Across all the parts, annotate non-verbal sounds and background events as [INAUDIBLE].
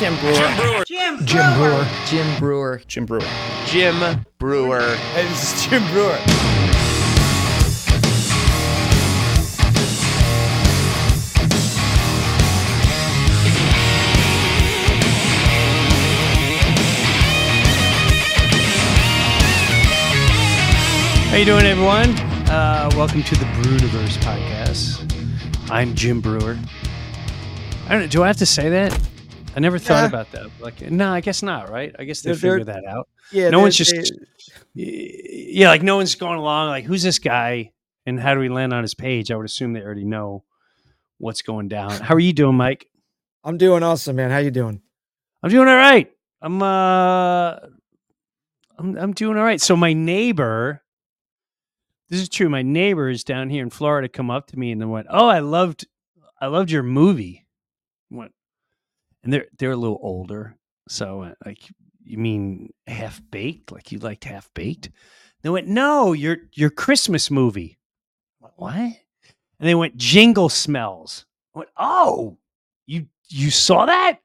Jim Breuer. Jim Breuer. Jim Breuer. Jim Breuer. Jim Breuer. Jim Breuer. Hey, this is Jim Breuer. How you doing, everyone? Uh, welcome to the Breuniverse podcast. I'm Jim Breuer. I don't know. Do I have to say that? I never thought Yeah. about that. Like, no, I guess not. Right? I guess they They're- figure that out. Yeah, No one's just- they- Yeah, like no one's going along. Like, who's this guy, and how do we land on his page? I would assume they already know what's going down. How are you doing, Mike? I'm doing awesome, man. How you doing? I'm doing all right. I'm uh I'm I'm doing all right. So my neighbor this is true. My neighbors down here in Florida come up to me and they went, "Oh, I loved I loved your movie." And they're they're a little older. So uh, like you mean half baked? Like you liked half baked? They went, "No, your your Christmas movie." Went, What? And they went, "Jingle smells." I went, "Oh, you you saw that?"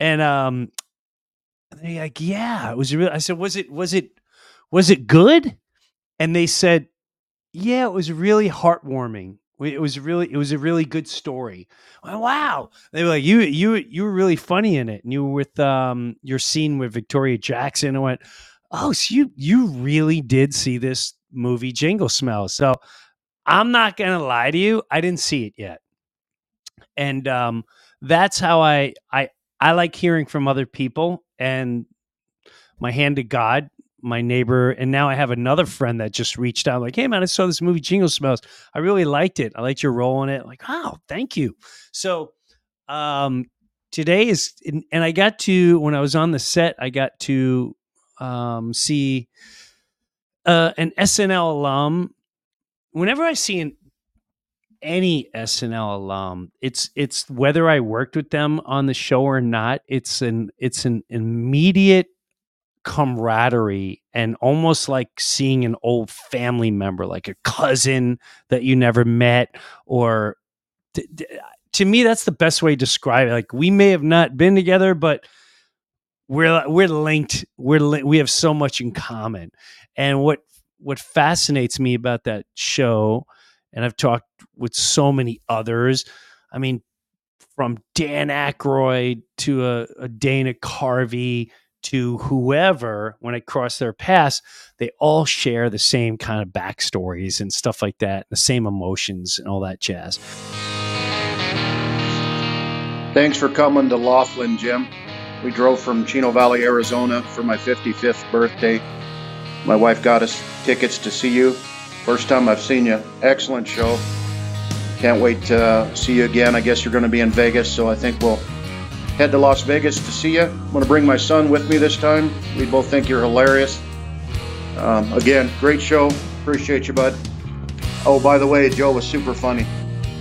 And um, they're like, "Yeah, it was real." I said, "Was it was it was it good?" And they said, "Yeah, it was really heartwarming. It was really it was a really good story." Wow! They were like, "You you you were really funny in it, and you were with um your scene with Victoria Jackson." I went, "Oh, so you you really did see this movie, Jingle Smells?" So I'm not gonna lie to you, I didn't see it yet, and um, that's how I I I like hearing from other people and my hand to God, my neighbor, and now I have another friend that just reached out like, "Hey man, I saw this movie Jingle Smells. I really liked it. I liked your role in it." Like, "Wow, thank you." So, um today is and and I got to when I was on the set, I got to um see uh an SNL alum. Whenever I see an any SNL alum, it's it's whether I worked with them on the show or not, it's an it's an immediate camaraderie and almost like seeing an old family member, like a cousin that you never met, or to me, that's the best way to describe it. Like we may have not been together, but we're we're linked. We're li- we have so much in common, and what what fascinates me about that show, and I've talked with so many others. I mean, from Dan Aykroyd to a, a Dana Carvey to whoever, when I cross their paths, they all share the same kind of backstories and stuff like that, the same emotions and all that jazz. Thanks for coming to Laughlin, Jim. We drove from Chino Valley, Arizona for my 55th birthday. My wife got us tickets to see you. First time I've seen you. Excellent show. Can't wait to see you again. I guess you're going to be in Vegas, so I think we'll head to Las Vegas to see you. I'm going to bring my son with me this time. We both think you're hilarious. Um, again, great show. Appreciate you, bud. Oh, by the way, Joe was super funny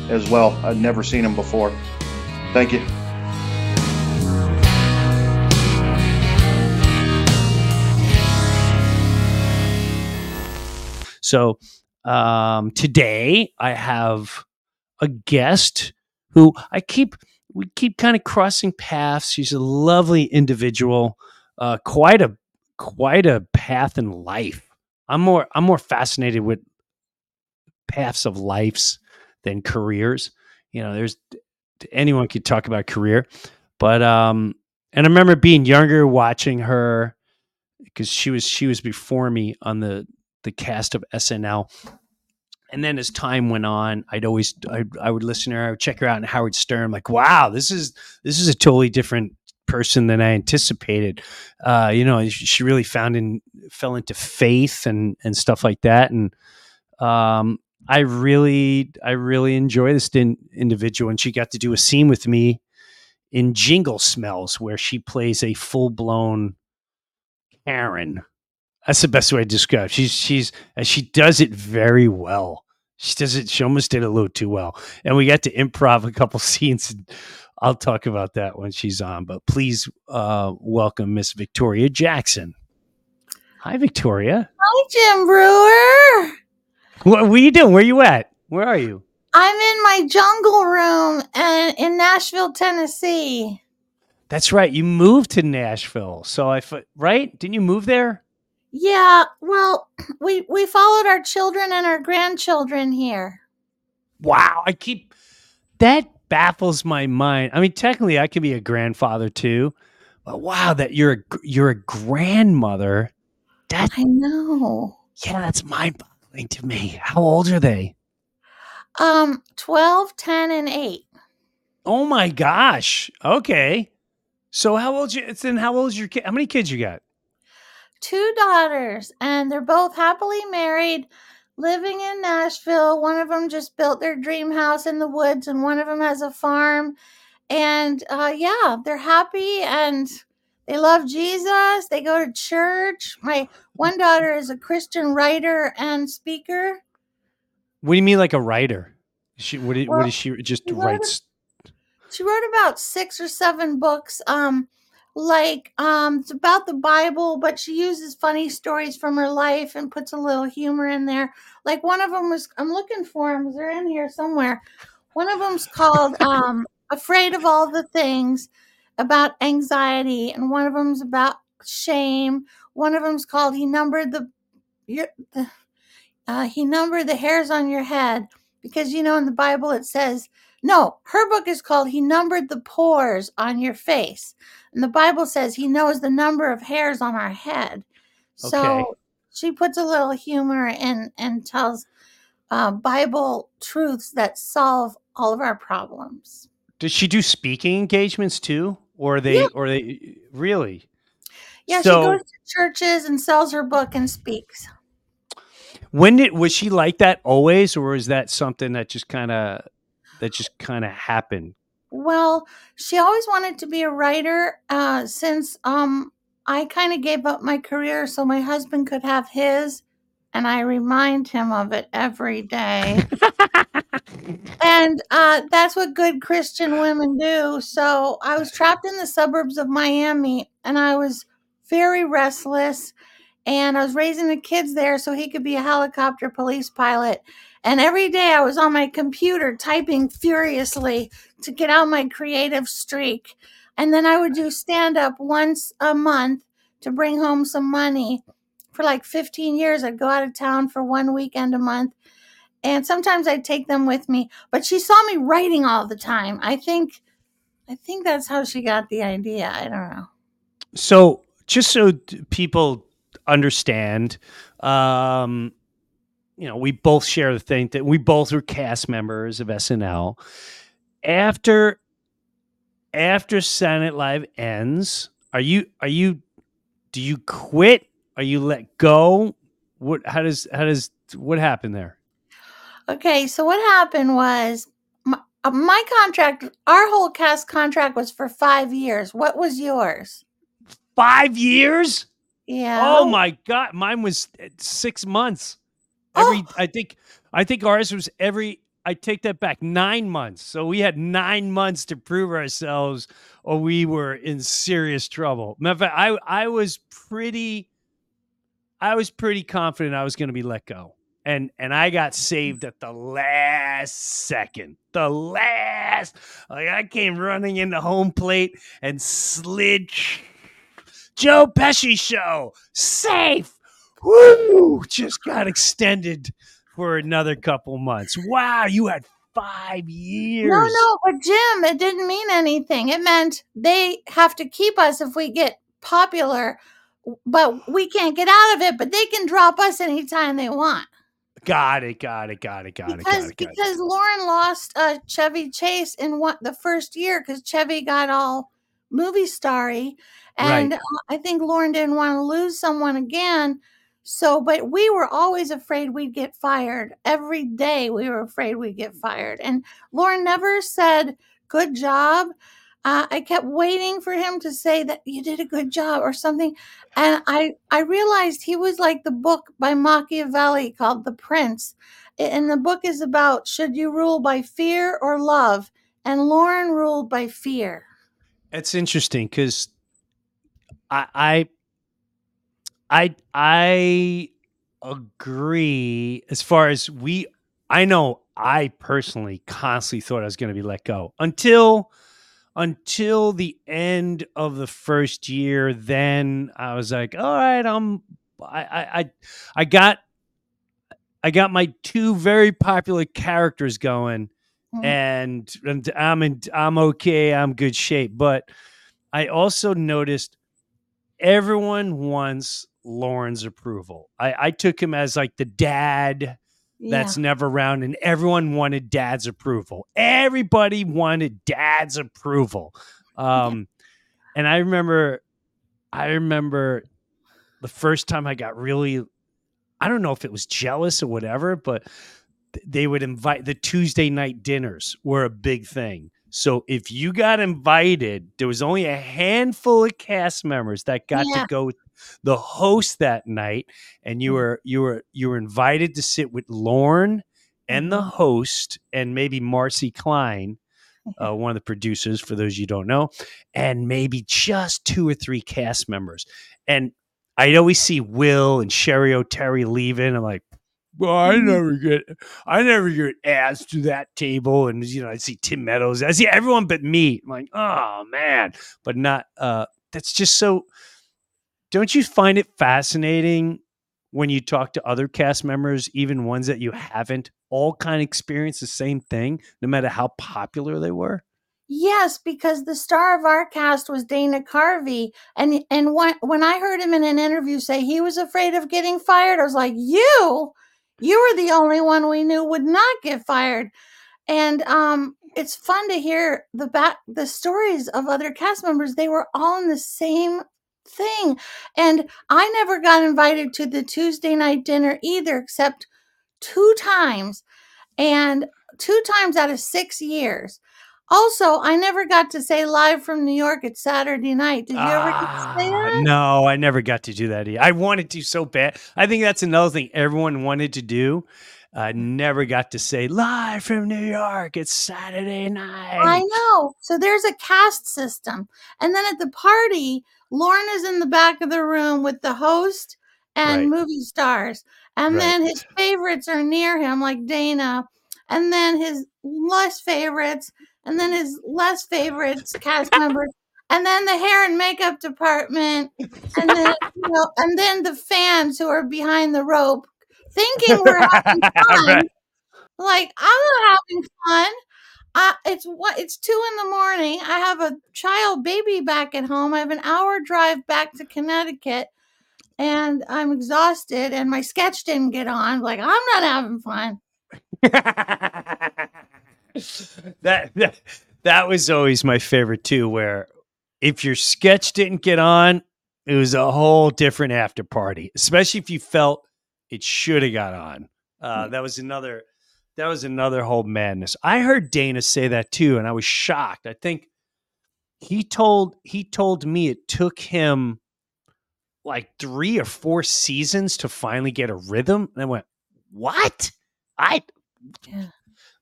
as well. I'd never seen him before. Thank you. So um, today I have a guest who I keep we keep kind of crossing paths. She's a lovely individual, uh, quite a quite a path in life. I'm more I'm more fascinated with paths of lives than careers. You know, there's anyone could talk about career, but um, and I remember being younger watching her because she was she was before me on the the cast of SNL. And then as time went on, I'd always I, I would listen to her, I would check her out in Howard Stern. Like, wow, this is this is a totally different person than I anticipated. Uh, you know, she really found in fell into faith and and stuff like that. And um, I really I really enjoy this in, individual, and she got to do a scene with me in Jingle Smells, where she plays a full blown Karen. That's the best way to describe. She's she's and she does it very well. She does it. She almost did it a little too well. And we got to improv a couple [LAUGHS] scenes. And I'll talk about that when she's on. But please uh, welcome Miss Victoria Jackson. Hi, Victoria. Hi, Jim Breuer. What, what are you doing? Where are you at? Where are you? I'm in my jungle room and in Nashville, Tennessee. That's right. You moved to Nashville. So I right? Didn't you move there? Yeah, well, [CLEARS THROAT] we we followed our children and our grandchildren here. Wow. I keep that baffles my mind. I mean, technically, I could be a grandfather too, but wow, that you're a you're a grandmother. That I know. yeah, that's mind boggling to me. How old are they? Um, 12, 10, and 8. Oh my gosh. Okay. So how old you? Then how old is your kid? How many kids you got? Two daughters, and they're both happily married, living in Nashville. One of them just built their dream house in the woods, and one of them has a farm. And uh, yeah, they're happy and they love Jesus. They go to church. My one daughter is a Christian writer and speaker. What do you mean, like a writer? She what? What Well, is she just she writes? she wrote about six or seven books um like um it's about the bible but she uses funny stories from her life and puts a little humor in there. Like one of them was i'm looking for them they're in here somewhere. One of them's called [LAUGHS] um afraid of all the things about anxiety and one of them's about shame. One of them's called he numbered the your the uh, he numbered the hairs on your head because you know in the bible it says no, her book is called He Numbered the Pores on Your Face. And the Bible says He knows the number of hairs on our head. So Okay. she puts a little humor in and tells uh, Bible truths that solve all of our problems. Does she do speaking engagements too, or are they? Yeah. Or they really? Yeah, So- she goes to churches and sells her book and speaks. When did was she like that always, or is that something that just kind of that just kind of happened? Well, she always wanted to be a writer uh, since um, I kind of gave up my career so my husband could have his, and I remind him of it every day. [LAUGHS] and uh, that's what good Christian women do. So I was trapped in the suburbs of Miami, and I was very restless. And I was raising the kids there so he could be a helicopter police pilot. And every day I was on my computer typing furiously to get out my creative streak. And then I would do stand up once a month to bring home some money. For like 15 years, I'd go out of town for one weekend a month. And sometimes I'd take them with me. But she saw me writing all the time. I think I think that's how she got the idea. I don't know. So just so people understand, um, you know, we both share the thing that we both were cast members of SNL. After after Senate Live ends, are you are you do you quit? Are you let go? What how does how does what happened there? Okay, so what happened was my, uh, my contract, our whole cast contract was for five years. What was yours? Five years? Yeah. Oh my god, mine was uh, six months. Every Oh. I think I think ours was every I take that back, nine months. So we had nine months to prove ourselves or we were in serious trouble. Matter of fact, I I was pretty I was pretty confident I was gonna be let go. And and I got saved at the last second. The last like I came running into home plate and slid Joe Pesci show. Safe. Woo! Just got extended for another couple months. Wow, you had five years. No, no, but Jim, it didn't mean anything. It meant they have to keep us if we get popular, but we can't get out of it. But they can drop us anytime they want. Got it, got it, got it, got it, got because it, got it. because Lorne lost uh, Chevy Chase in what the first year because Chevy got all movie starry, and Right. uh, I think Lorne didn't want to lose someone again. So, but we were always afraid we'd get fired. Every day we were afraid we'd get fired, and Lorne never said "good job." uh, I kept waiting for him to say that you did a good job or something, and I I realized he was like the book by Machiavelli called The Prince, and the book is about should you rule by fear or love, and Lorne ruled by fear. It's interesting because I, I I I agree as far as we I know I personally constantly thought I was going to be let go until until the end of the first year then I was like all right I'm I I I, got I got my two very popular characters going Mhm. and, and I'm in I'm okay I'm good shape but I also noticed everyone wants Lorne's approval. I, I took him as like the dad that's never around, and everyone wanted dad's approval. Everybody wanted dad's approval. Um, and I remember, I remember the first time I got really, I don't know if it was jealous or whatever, but they would invite the Tuesday night dinners were a big thing. So if you got invited, there was only a handful of cast members that got Yeah. to go the host that night, and you Mhm. were you were you were invited to sit with Lorne and the Mhm. host and maybe Marci Klein, uh, one of the producers, for those you don't know, and maybe just two or three cast members. And I'd always see Will and Cheri Oteri leaving. I'm like, well, I never get, I never get asked to that table, and you know, I see Tim Meadows, I see everyone but me. I'm like, oh man, but not. uh That's just so. Don't you find it fascinating when you talk to other cast members, even ones that you haven't, all kind of experience the same thing, no matter how popular they were? Yes, because the star of our cast was Dana Carvey, and and when when I heard him in an interview say he was afraid of getting fired, I was like, "You, you were the only one we knew would not get fired." And um, it's fun to hear the back the stories of other cast members. They were all in the same thing, and I never got invited to the Tuesday night dinner either, except two times, and two times out of six years. Also, I never got to say live from New York at Saturday night. Did you ever get to say Ah, that? No, I never got to do that. Either. I wanted to so bad. I think that's another thing everyone wanted to do. I never got to say live from New York. It's Saturday night. I know. So there's a caste system. And then at the party, Lorne is in the back of the room with the host and Right. movie stars. And Right. then his favorites are near him, like Dana. And then his less favorites. And then his less favorites, cast members. And then the hair and makeup department. And then, you know, and then the fans who are behind the rope thinking we're having [LAUGHS] fun. Right. Like, I'm not having fun. Uh, it's what it's two in the morning. I have a child baby back at home. I have an hour drive back to Connecticut, and I'm exhausted. And my sketch didn't get on. Like I'm not having fun. [LAUGHS] that, that that was always my favorite too. Where if your sketch didn't get on, it was a whole different after party. Especially if you felt it should have got on. Uh, that was another. That was another whole madness. I heard Dana say that too, and I was shocked. I think he told he told me it took him like three or four seasons to finally get a rhythm. And I went, "What? I Yeah.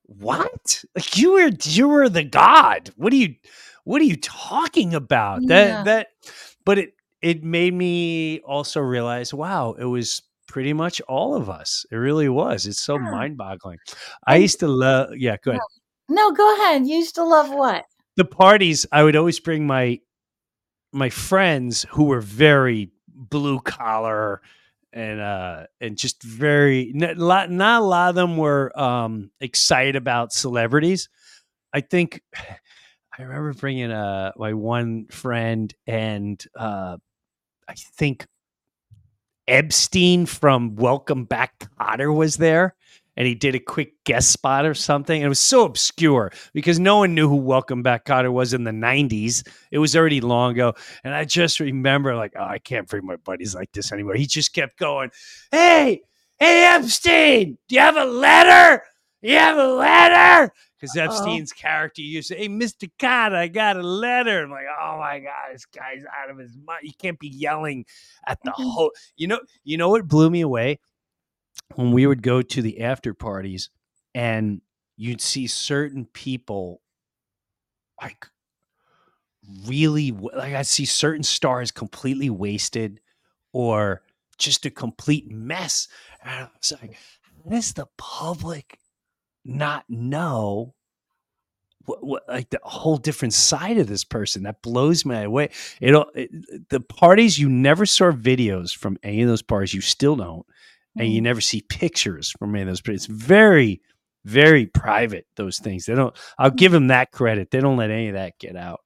what? Like you were you were the god. What are you what are you talking about? That that but it it made me also realize, wow, it was pretty much all of us. It really was. It's so Yeah. mind-boggling. I used to love yeah, go ahead. No, go ahead. You used to love what? The parties, I would always bring my my friends who were very blue collar and uh and just very not, lot- not a lot of them were um excited about celebrities i think [SIGHS] i remember bringing uh my one friend and uh i think epstein from welcome back Kotter was there and he did a quick guest spot or something. It was so obscure because no one knew who Welcome Back Kotter was in the 90s. It was already long ago. And I just remember, like, oh, I can't bring my buddies like this anymore. He just kept going, Hey, hey, Epstein, do you have a letter? You have a letter? Because. Epstein's character used to, say, hey, Mr. Kotter, I got a letter. I'm like, oh my God, this guy's out of his mind. You can't be yelling at the whole you know, you know what blew me away? When we would go to the after parties and you'd see certain people like really like I see certain stars completely wasted or just a complete mess. And I was like, how does the public not know what, what like the whole different side of this person? That blows me away. It, it the parties you never saw videos from any of those parties, you still don't, and you Mm. never see pictures from any of those. But it's very, very private. Those things they don't. I'll give them that credit. They don't let any of that get out.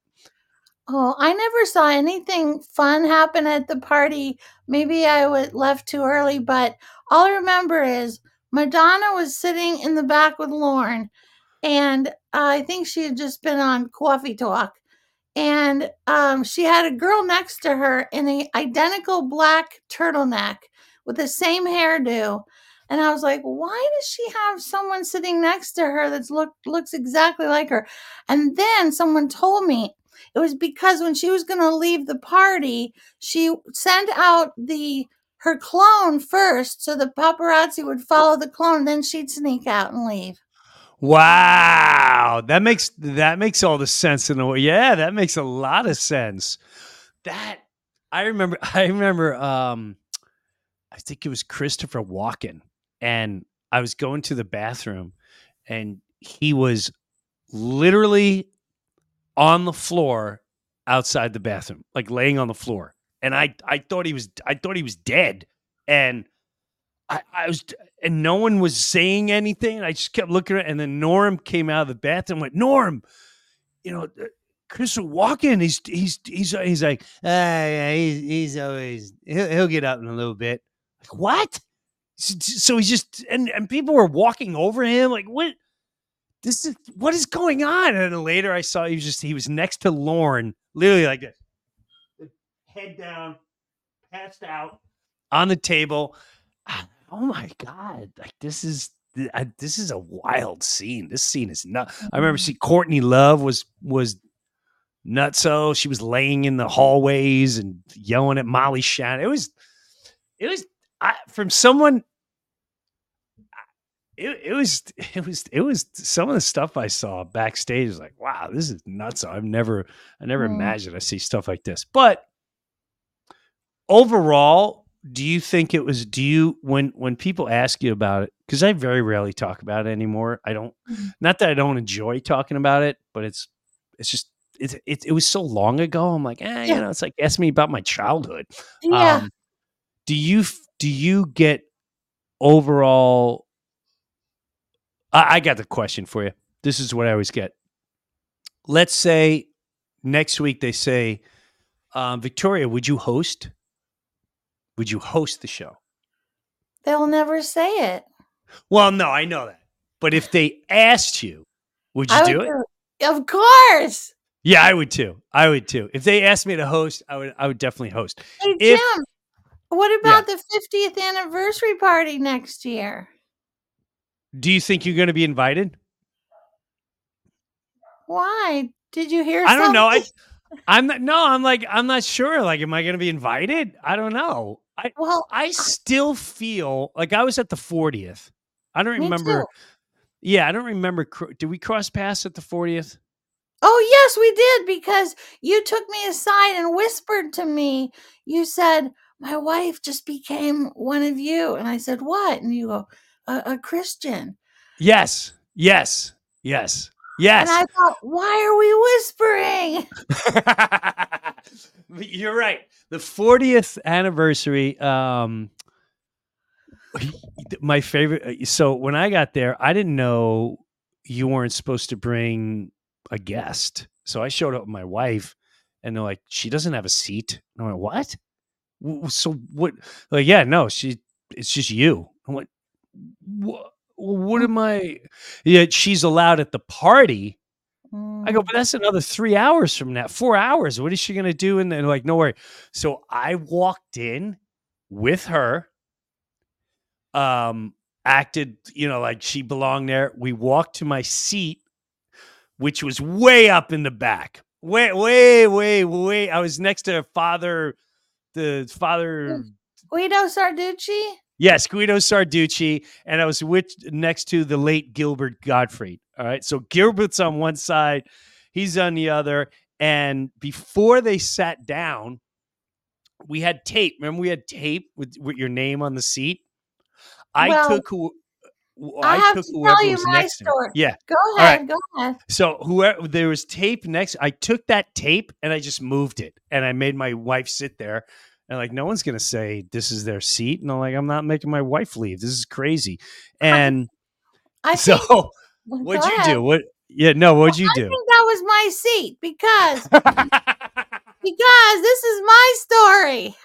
Oh, I never saw anything fun happen at the party. Maybe I was left too early, but all I remember is Madonna was sitting in the back with Lorne, and I think she had just been on Coffee Talk, and um, she had a girl next to her in a identical black turtleneck with the same hairdo. And I was like, why does she have someone sitting next to her that's look looks exactly like her? And then someone told me it was because when she was going to leave the party, she sent out the her clone first, so the paparazzi would follow the clone, then she'd sneak out and leave. Wow, that makes that makes all the sense in the way. Yeah, that makes a lot of sense. That I remember. [LAUGHS] I remember. Um, I think it was Christopher Walken, and I was going to the bathroom, and he was literally on the floor outside the bathroom, like laying on the floor, and I I thought he was I thought he was dead, and I, I was, and no one was saying anything. I just kept looking at, and then Norm came out of the bathroom. and Went Norm, you know, uh, Chris Walken. He's he's he's he's like, ah, yeah, he's he's always he'll, he'll get up in a little bit. Like what? So, so he's just and and people were walking over him. Like what? This is what is going on? And then later I saw he was just he was next to Lorne, literally like this, head down, passed out on the table. Ah, Oh my god! Like this is I, this is a wild scene. This scene is not. I remember see Courtney Love was was nutso. She was laying in the hallways and yelling at Molly Shannon. It was it was I, from someone. It, it was it was it was some of the stuff I saw backstage was like wow this is nuts I've never I never Mm. imagined I see stuff like this but overall do you think it was do you when when people ask you about it because i very rarely talk about it anymore. I don't Mhm. not that i don't enjoy talking about it but it's it's just it's it, it was so long ago i'm like eh, you know it's like ask me about my childhood. Yeah. um, do you do you get overall I, I got the question for you. This is what i always get. Let's say next week they say um, victoria would you host would you host the show They'll never say it. Well, no, I know that. But if they asked you, would you do it? do- Of course. Yeah, I would too. I would too. If they asked me to host, I would I would definitely host. Hey, If- Jim, what about the 50th anniversary party next year? Do you think you're going to be invited? Why? Did you hear I don't know. I? I'm not no, I'm like I'm not sure. Like am I going to be invited? I don't know. I well, I still feel like I was at the 40th. I don't remember too. Yeah, I don't remember did we cross paths at the 40th? oh, yes, we did because you took me aside and whispered to me. You said, My wife just became one of you. And I said, What? And you go, A, a Christian. Yes. Yes. Yes. Yes. And I thought, Why are we whispering? [LAUGHS] You're right. The 40th anniversary. Um, [LAUGHS] my favorite. uh, So when I got there, I didn't know you weren't supposed to bring a guest. So I showed up with my wife, and they're like, "She doesn't have a seat." And I went, "What?" So what? Like, yeah, no, she. It's just you. I went, "What? What am I?" Yeah, she's allowed at the party. I go, Mm. but that's another three hours from now, four hours. What is she gonna do? And then like, no worry. So I walked in with her. Um, acted, you know, like she belonged there. We walked to my seat, which was way up in the back. Way, way, way, way. I was next to her father, the father. Guido Sarducci. Yes, Guido Sarducci, and I was with next to the late Gilbert Gottfried. All right, so Gilbert's on one side, he's on the other, and before they sat down, we had tape. Remember, we had tape with, with your name on the seat. I Well, took who. I, have took to tell you my next to me. story. Yeah. Go right. ahead. Go ahead. So whoever there was tape next, I took that tape and I just moved it, and I made my wife sit there. And like, no one's gonna say this is their seat, and I'm like, I'm not making my wife leave. This is crazy. And I [LAUGHS] so, think, what'd you ahead. do? What? Yeah, no, what'd you I do? think that was my seat because [LAUGHS] because this is my story.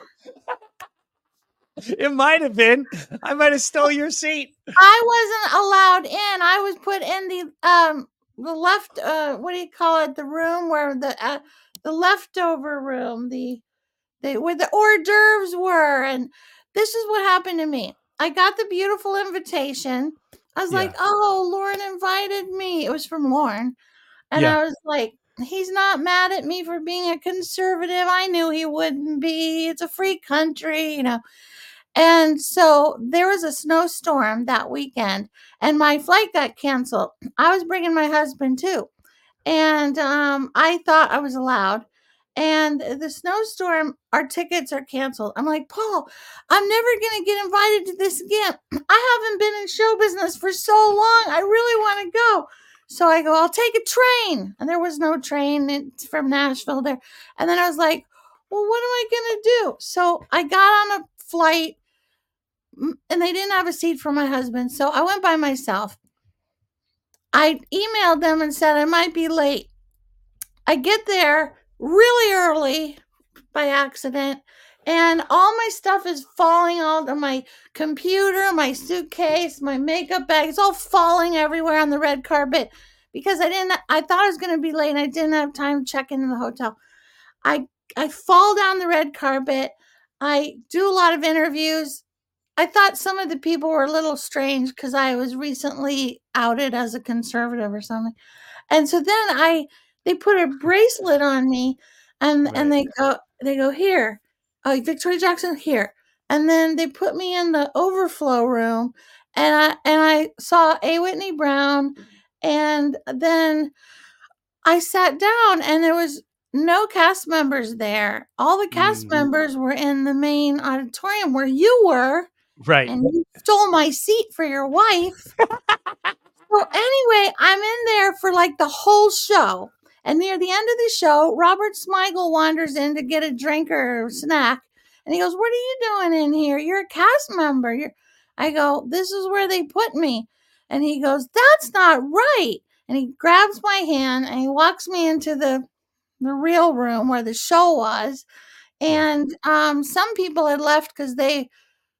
it might have been. I might have stole your seat. I wasn't allowed in. I was put in the um the left uh what do you call it? The room where the uh, the leftover room, the the where the hors d'oeuvres were, and this is what happened to me. I got the beautiful invitation. I was Yeah. like, "Oh, Lorne invited me." It was from Lorne, and Yeah. I was like, "He's not mad at me for being a conservative. I knew he wouldn't be. It's a free country, you know." And so there was a snowstorm that weekend, and my flight got canceled. I was bringing my husband too, and um, I thought I was allowed. And the snowstorm, our tickets are canceled. I'm like, Paul, I'm never going to get invited to this again. [CLEARS THROAT] I haven't been in show business for so long. I really want to go. So I go, I'll take a train. And there was no train from Nashville there. And then I was like, well, what am I going to do? So I got on a flight and they didn't have a seat for my husband. So I went by myself. I emailed them and said I might be late. I get there really early by accident, and all my stuff is falling out of my computer, my suitcase, my makeup bag. It's all falling everywhere on the red carpet because I didn't. I thought I was going to be late, and I didn't have time to check into the hotel. I I fall down the red carpet. I do a lot of interviews. I thought some of the people were a little strange because I was recently outed as a conservative or something. And so then I they put a bracelet [LAUGHS] on me and and they go they go here. Oh, Victoria Jackson here. And then they put me in the overflow room and I and I saw A Whitney Brown and then I sat down and there was no cast members there. All the cast Mhm. members were in the main auditorium where you were Right. and you stole my seat for your wife. [LAUGHS] so anyway, I'm in there for like the whole show. And near the end of the show, Robert Smigel wanders in to get a drink or snack. And he goes, What are you doing in here? You're a cast member. You're I go, This is where they put me. And he goes, That's not right. And he grabs my hand and he walks me into the the real room where the show was. And um, some people had left because they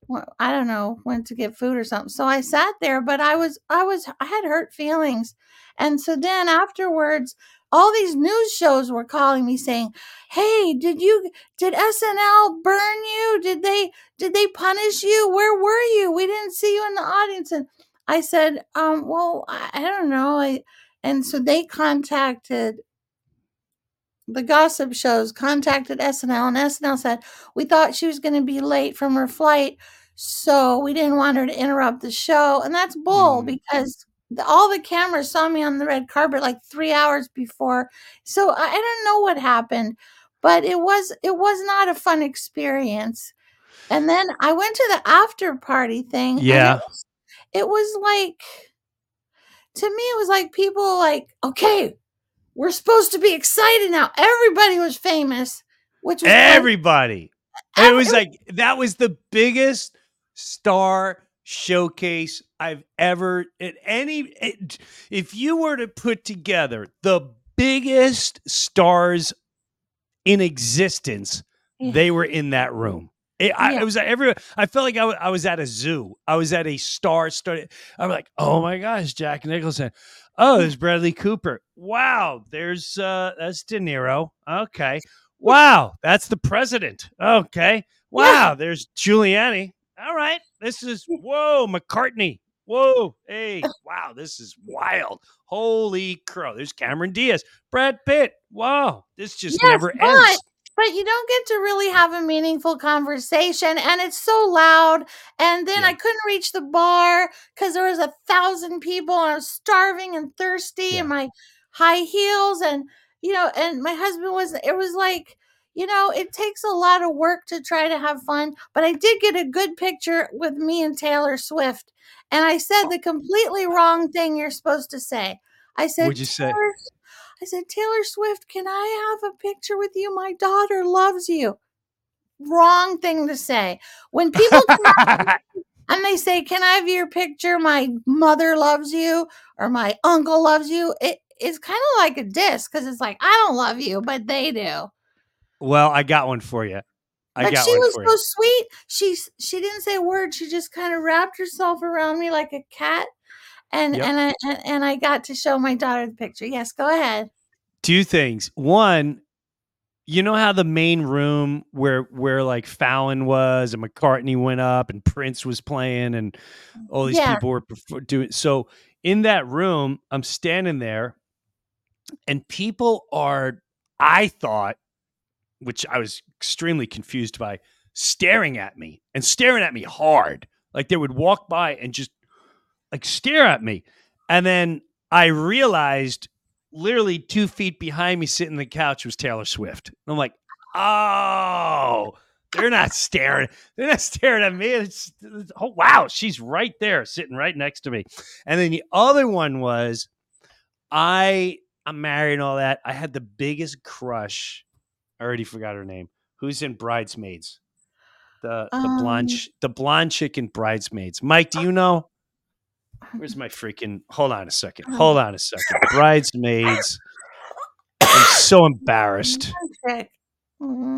well, I don't know, went to get food or something. So I sat there, but I was, I was, I had hurt feelings. And so then afterwards, all these news shows were calling me saying, Hey, did you, did SNL burn you? Did they, did they punish you? Where were you? We didn't see you in the audience. And I said, um, well, I, I don't know. I, and so they contacted the gossip shows contacted SNL and SNL said we thought she was going to be late from her flight so we didn't want her to interrupt the show and that's bull Mhm. because all the cameras saw me on the red carpet like 3 hours before so I, I don't know what happened but it was it was not a fun experience and then I went to the after party thing Yeah. it was, it was like to me it was like people like okay we're supposed to be excited now. Everybody was famous, which was Everybody. And it was like that was the biggest star showcase I've ever at any it, if you were to put together the biggest stars in existence, Yeah. they were in that room. It, I, it was every. I felt like I I was at a zoo. I was at a star study. I'm like, oh my gosh, Jack Nicholson. Oh, there's Bradley Cooper. Wow, there's uh that's De Niro. Okay. Wow, that's the president. Okay. Wow, there's Giuliani. All right. This is whoa, McCartney. Whoa, hey, wow, this is wild. Holy crow. There's Cameron Diaz, Brad Pitt. Wow, this just Yes, never but- ends. but you don't get to really have a meaningful conversation and it's so loud and then Yeah. i couldn't reach the bar because there was a thousand people and i was starving and thirsty Yeah. in my high heels and you know and my husband was it was like you know it takes a lot of work to try to have fun but i did get a good picture with me and taylor swift and i said the completely wrong thing you're supposed to say i said What'd you say? I said, Taylor Swift, can I have a picture with you? My daughter loves you. Wrong thing to say. When people [LAUGHS] come and they say, Can I have your picture? My mother loves you or my uncle loves you. It, it's kind of like a diss because it's like, I don't love you, but they do. Well, I got one for you. I she was so you. sweet. She she didn't say a word. She just kind of wrapped herself around me like a cat. And Yep. and I and, and I got to show my daughter the picture. Yes, go ahead. Two things. One, you know how the main room where where like Fallon was and McCartney went up and Prince was playing and mm, all these Yeah. people were doing so in that room i'm standing there and people are i thought which i was extremely confused by staring at me and staring at me hard like they would walk by and just like stare at me and then i realized literally two feet behind me sitting on the couch was taylor swift and i'm like oh they're not staring. They're not staring at me. It's, it's- oh wow, she's right there, sitting right next to me. And then the other one was, I I'm married and all that. I had the biggest crush. I already forgot her name. Who's in Bridesmaids? The the blonde Um, ch- the blonde chick in Bridesmaids. Mike, do you know? Where's my freaking? Hold on a second. Hold on a second. [LAUGHS] Bridesmaids. I'm so embarrassed.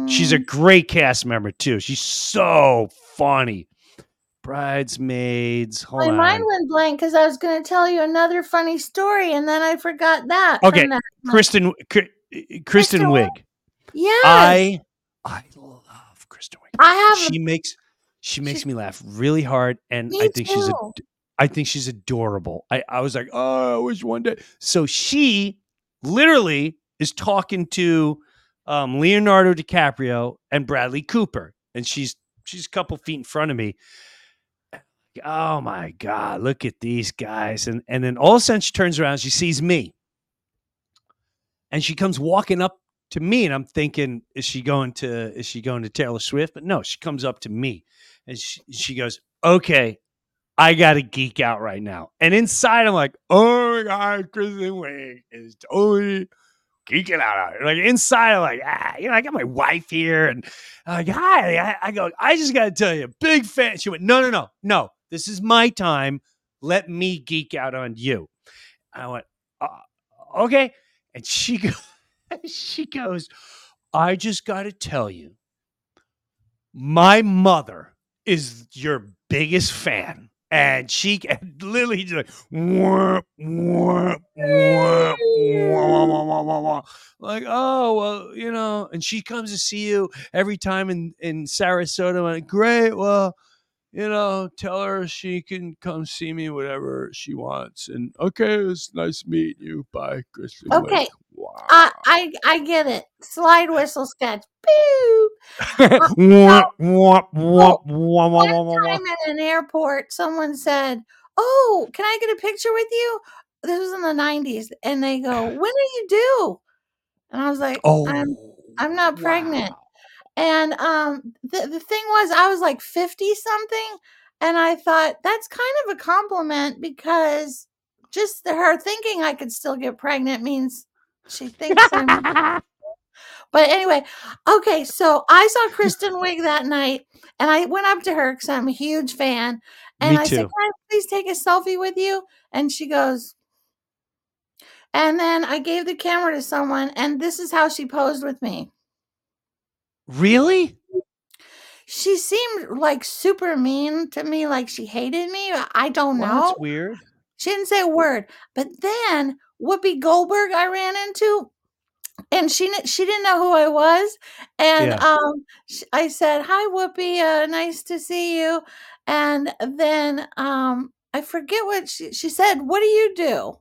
She's a Mm. great cast member too. She's so funny. Bridesmaids. Hold My on. mind went blank because I was going to tell you another funny story, and then I forgot that. Okay, that. Kristen Kri- Kristen Kristen Wiig. Yes, I I love Kristen Wiig. I have. She makes she makes me laugh really hard, and Me I think she's a too. I think she's adorable. I, I was like, oh, I wish one day. So she literally is talking to um, Leonardo DiCaprio and Bradley Cooper, and she's she's a couple feet in front of me. Oh my god, look at these guys! And and then all of a sudden she turns around, she sees me, and she comes walking up to me, and I'm thinking, is she going to is she going to Taylor Swift? But no, she comes up to me, and she she goes, okay, I got to geek out right now. And inside, I'm like, oh my God, Kristen Wiig is totally geeking out. Like inside, I'm like, ah, you know, I got my wife here. And like, hi. I, I go, I just got to tell you, big fan. She went, no, no, no, no. This is my time. Let me geek out on you. I went, uh, okay. And she [LAUGHS] goes, [LAUGHS] she goes, I just got to tell you, my mother is your biggest fan. And she and literally just like, "Wah, wah, wah, wah, wah, wah, wah, wah." like, oh, well, you know, and she comes to see you every time in, in Sarasota. Like, great. Well, you know, tell her she can come see me whatever she wants. And okay, it's nice meeting you. Bye. Wiig." Okay. Wow. I, I I get it. Slide whistle sketch. Pew. Wah, wah, wah, wah, wah, wah, wah, One time at an airport, someone said, "Oh, can I get a picture with you?" This was in the '90s, and they go, "When are you due?" And I was like, Oh, "I'm I'm not pregnant." wow. And um, the the thing was, I was like fifty something, and I thought that's kind of a compliment because just the- her thinking I could still get pregnant means she thinks I'm. [LAUGHS] But anyway, okay, so I saw Kristen Wiig that night, and I went up to her because I'm a huge fan, and Me I said, "Can I please take a selfie with you?" And she goes. And then I gave the camera to someone, and this is how she posed with me. Really? She seemed like super mean to me, like she hated me. I don't Well, know. that's weird. She didn't say a word. But then Whoopi Goldberg, I ran into, and she she didn't know who I was, and Yeah. um, I said, "Hi, Whoopi, uh, nice to see you." And then um, I forget what she she said. What do you do?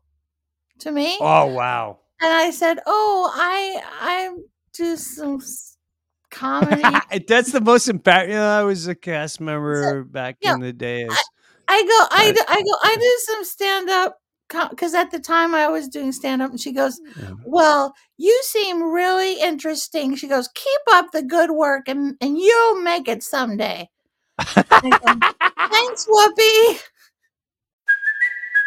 To me, Oh wow. and I said, "Oh, I I do some comedy." [LAUGHS] That's the most embarrassing. I was a cast member back yeah, in the days. I go, I, do, I go, I do some stand up because at the time I was doing stand up, and she goes. "Well, you seem really interesting." She goes, "Keep up the good work, and and you'll make it someday." [LAUGHS] Go, Thanks, Whoopi.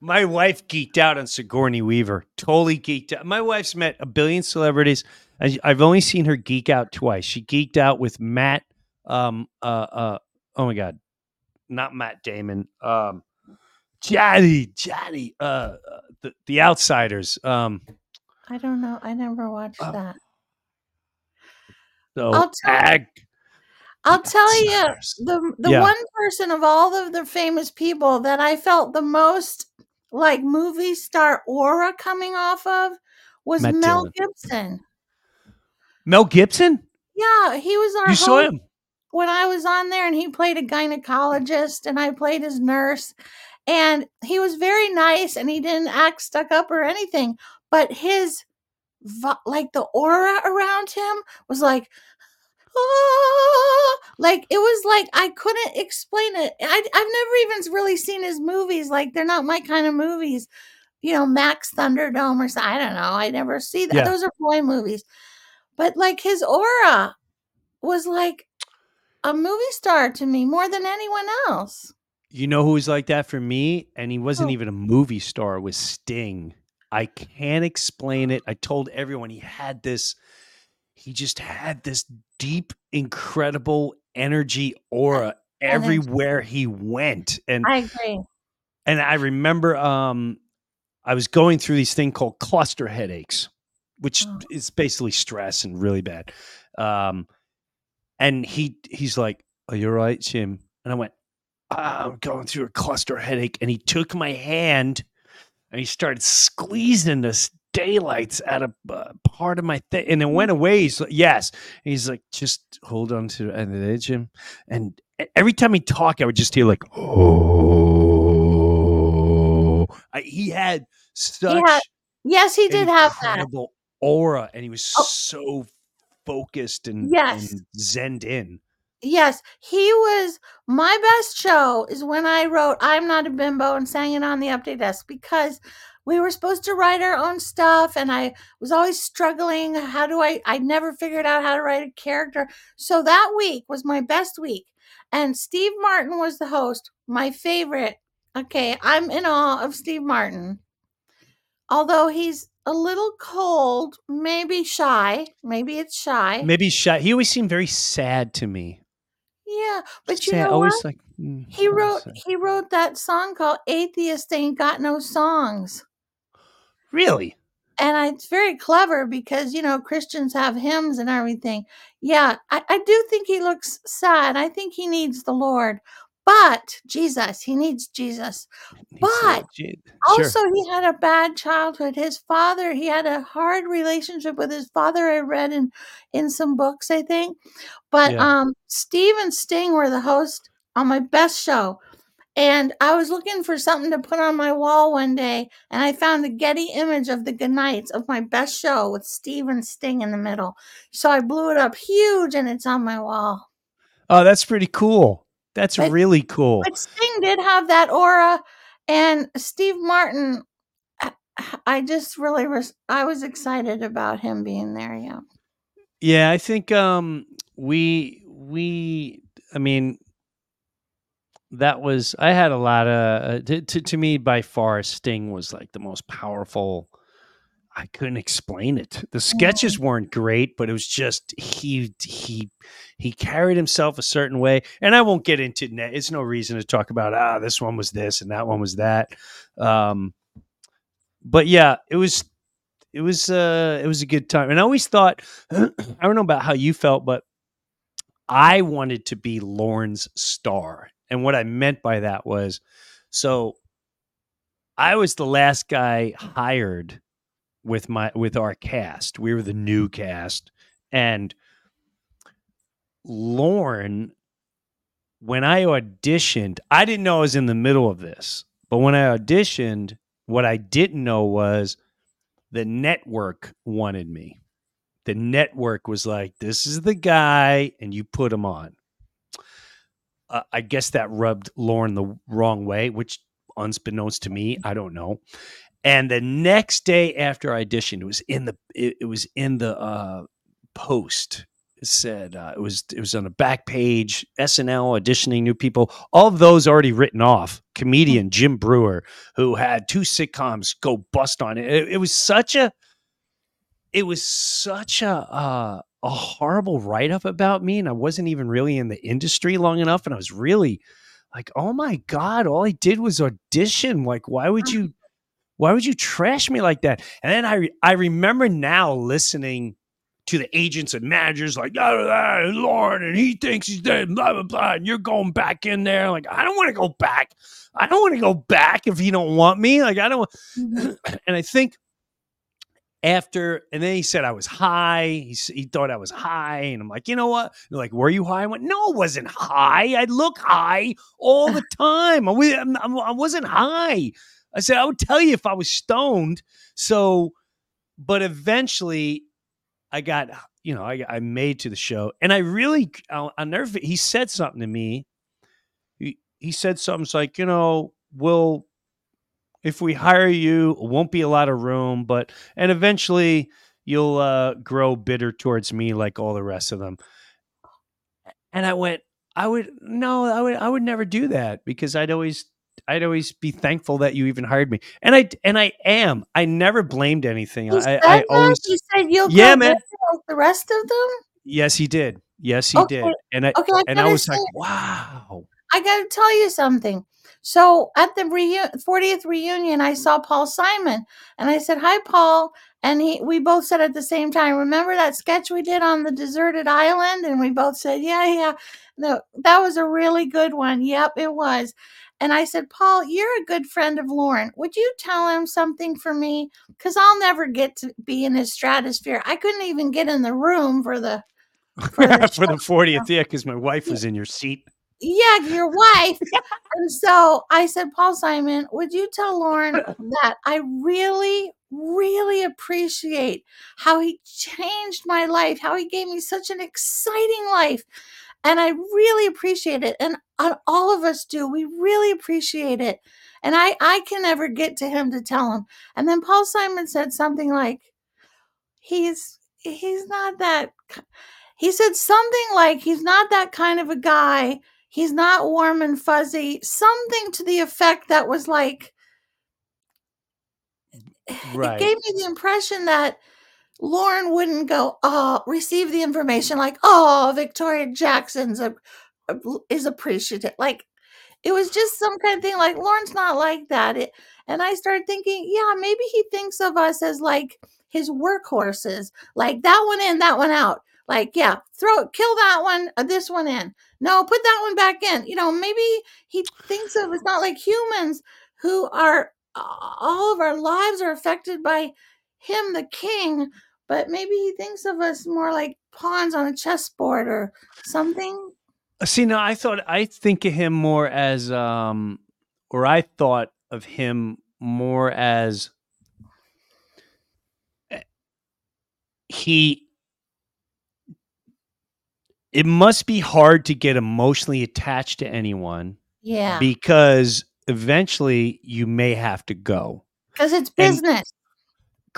My wife geeked out on Sigourney Weaver. Totally geeked out. My wife's met a billion celebrities. I've only seen her geek out twice. She geeked out with Matt. Um. Uh. Uh. Oh my God. Not Matt Damon. Um. Johnny. Johnny. Uh. uh, The The Outsiders. Um. I don't know. I never watched Oh. that. So I'll tell- ag- I'll tell you the the Yeah. one person of all of the famous people that I felt the most like movie star aura coming off of was Matt Mel Dillon. Gibson. Mel Gibson. Yeah, he was our You saw him. when I was on there, and he played a gynecologist, and I played his nurse, and he was very nice, and he didn't act stuck up or anything, but his like the aura around him was like "Ah," [GASPS] like it was like I couldn't explain it. I, I've never even really seen his movies. Like they're not my kind of movies. You know, Max Thunderdome or something. I don't know. I never see that. Yeah. Those are boy movies. But like his aura was like a movie star to me more than anyone else. You know who was like that for me? And he wasn't Who? even a movie star, was Sting. I can't explain [GASPS] it. I told everyone he had this, he just had this deep, incredible energy aura everywhere he went. And I agree. and I remember um I was going through these thing called cluster headaches, which Oh. is basically stress and really bad. Um and he he's like, Are you all right, Jim? And I went, "Ah, I'm going through a cluster headache. And he took my hand and he started squeezing this daylights out of uh, part of my thing. And it went away. He's like, Yes. He's like, Just hold on to the end of it, Jim. And every time he talked, I would just hear like, oh. I, he had such Yes, he did have that. aura, and he was Oh. so focused and, Yes. and zenned in. Yes, he was my best show is when I wrote I'm Not a Bimbo and sang it on the update desk because we were supposed to write our own stuff and I was always struggling. How do I I never figured out how to write a character. So that week was my best week. And Steve Martin was the host, my favorite. Okay, I'm in awe of Steve Martin. Although he's a little cold, maybe shy, maybe it's shy. Maybe shy. He always seemed very sad to me. Yeah, but you know always what? like mm, He wrote sad. he wrote that song called "Atheist Ain't Got No Songs," Really? and I, it's very clever because you know Christians have hymns and everything. Yeah, I, I do think he looks sad. I think he needs the Lord, but Jesus, he needs Jesus. Uh, But gee- sure. Also, he had a bad childhood. His father, he had a hard relationship with his father. I read in in some books, I think. But Yeah. um, Steve and Sting were the host on my best show, and I was looking for something to put on my wall one day, and I found the Getty image of the good nights of my best show with Steve and Sting in the middle. So I blew it up huge, and it's on my wall. Oh, that's pretty cool. That's But- really cool. But Sting did have that aura, and Steve Martin. I- I just really was. I was excited about him being there. Yeah. Yeah, I think um we we I mean that was I had a lot of uh, to, to to me by far Sting was like the most powerful I couldn't explain it. The sketches weren't great, but it was just he he he carried himself a certain way. And I won't get into net. It's no reason to talk about ah this one was this and that one was that. Um, but yeah, it was it was uh it was a good time. And I always thought [CLEARS THROAT] I don't know about how you felt, but I wanted to be Lorne's star. And what I meant by that was so I was the last guy hired with my with our cast. We were the new cast and Lorne when I auditioned, I didn't know I was in the middle of this. But when I auditioned, what I didn't know was the network wanted me. The network was like, this is the guy, and you put him on. Uh, I guess that rubbed Lorne the wrong way, which, unbeknownst to me, I don't know. And the next day after I auditioned, it was in the it, it was in the uh, post. It said uh, it was it was on the back page. SNL auditioning new people. All of those already written off. Comedian Jim Breuer, who had two sitcoms go bust on it. It, it was such a it was such a uh, a horrible write up about me, and I wasn't even really in the industry long enough, and I was really like, oh my god, all I did was audition. Like, why would you? [LAUGHS] Why would you trash me like that? And then I re- I remember now listening to the agents and managers like blah, blah, blah, Lorne and he thinks he's dead, blah blah blah, and you're going back in there. Like, I don't want to go back. I don't want to go back if you don't want me. Like, I don't. Mm-hmm. [CLEARS THROAT] and I think after, and then he said I was high. He, he thought I was high, and I'm like, you know what? They're like, were you high? I went, no, I wasn't high. I look high all the [LAUGHS] time. I, I'm- I'm- I wasn't high. I said I would tell you if I was stoned. So, but eventually, I got you know I, I made to the show, and I really I'll, I'll never. He said something to me. He he said something it's like you know we'll if we hire you, won't be a lot of room, but and eventually you'll uh, grow bitter towards me like all the rest of them. And I went, I would no, I would I would never do that because I'd always I'd always be thankful that you even hired me. And I and I am. I never blamed anything. You I, I always You said you'll Yeah, man. like the rest of them. Yes, he did. Yes, he Okay, did. And I okay, I and I gotta was like, wow. I got to tell you something. So at the reu- 40th reunion, I saw Paul Simon, and I said, "Hi, Paul." And he, we both said at the same time, "Remember that sketch we did on the deserted island?" And we both said, "Yeah, yeah." No, that was a really good one. Yep, it was. And I said, "Paul, you're a good friend of Lorne. Would you tell him something for me? Because I'll never get to be in his stratosphere. I couldn't even get in the room for the for the [LAUGHS] For the 40th, yeah, because my wife was in your seat. Yeah, your wife. and so I said, Paul Simon, would you tell Lorne that I really, really appreciate how he changed my life, how he gave me such an exciting life. And I really appreciate it. And uh, all of us do. We really appreciate it. And I, I can never get to him to tell him. And then Paul Simon said something like, he's, he's not that, he said something like, he's not that kind of a guy he's not warm and fuzzy something to the effect that was like [SIGHS] Right. it gave me the impression that Lorne wouldn't go oh receive the information like oh victoria jackson's a, is appreciative like it was just some kind of thing like Lorne's not like that. It, and i started thinking yeah maybe he thinks of us as like his workhorses like that one in that one out. Like yeah throw kill that one uh, this one in no put that one back in you know maybe he thinks of it's not like humans who are all of our lives are affected by him the king but maybe he thinks of us more like pawns on a chessboard or something Uh, See, no, I thought I think of him more as, um, or I thought of him more as eh, he. It must be hard to get emotionally attached to anyone yeah because eventually you may have to go. because it's and- business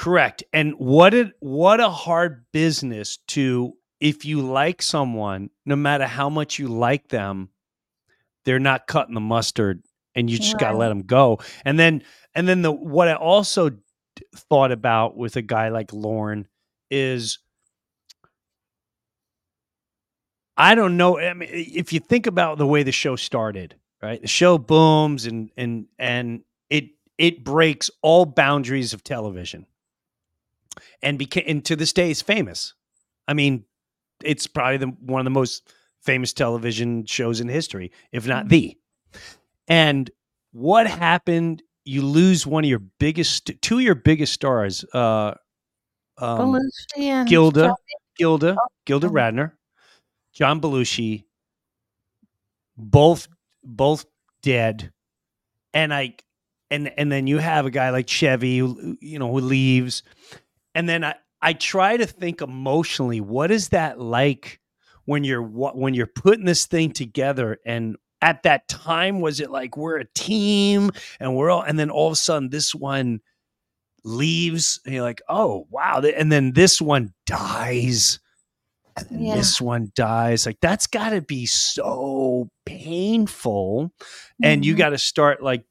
Correct. And what a what a hard business to if you like someone, no matter how much you like them, they're not cutting the mustard and you just got to let them go. And then and then the what I also thought about with a guy like Lorne is I don't know. I mean, if you think about the way the show started, right? The show booms and and and it it breaks all boundaries of television, and became and to this day is famous. I mean, it's probably the one of the most famous television shows in history, if not the. And what happened? You lose one of your biggest, two of your biggest stars, uh, um, Gilda, Gilda, Gilda oh. Radner, John Belushi, both both dead, and I and and then you have a guy like Chevy who you know who leaves, and then I I try to think emotionally, what is that like when you're when you're putting this thing together? And at that time was it like we're a team and we're all and then all of a sudden this one leaves and you're like oh wow. And then this one dies and then Yeah. this one dies like that's got to be so painful and you Mhm. got to start like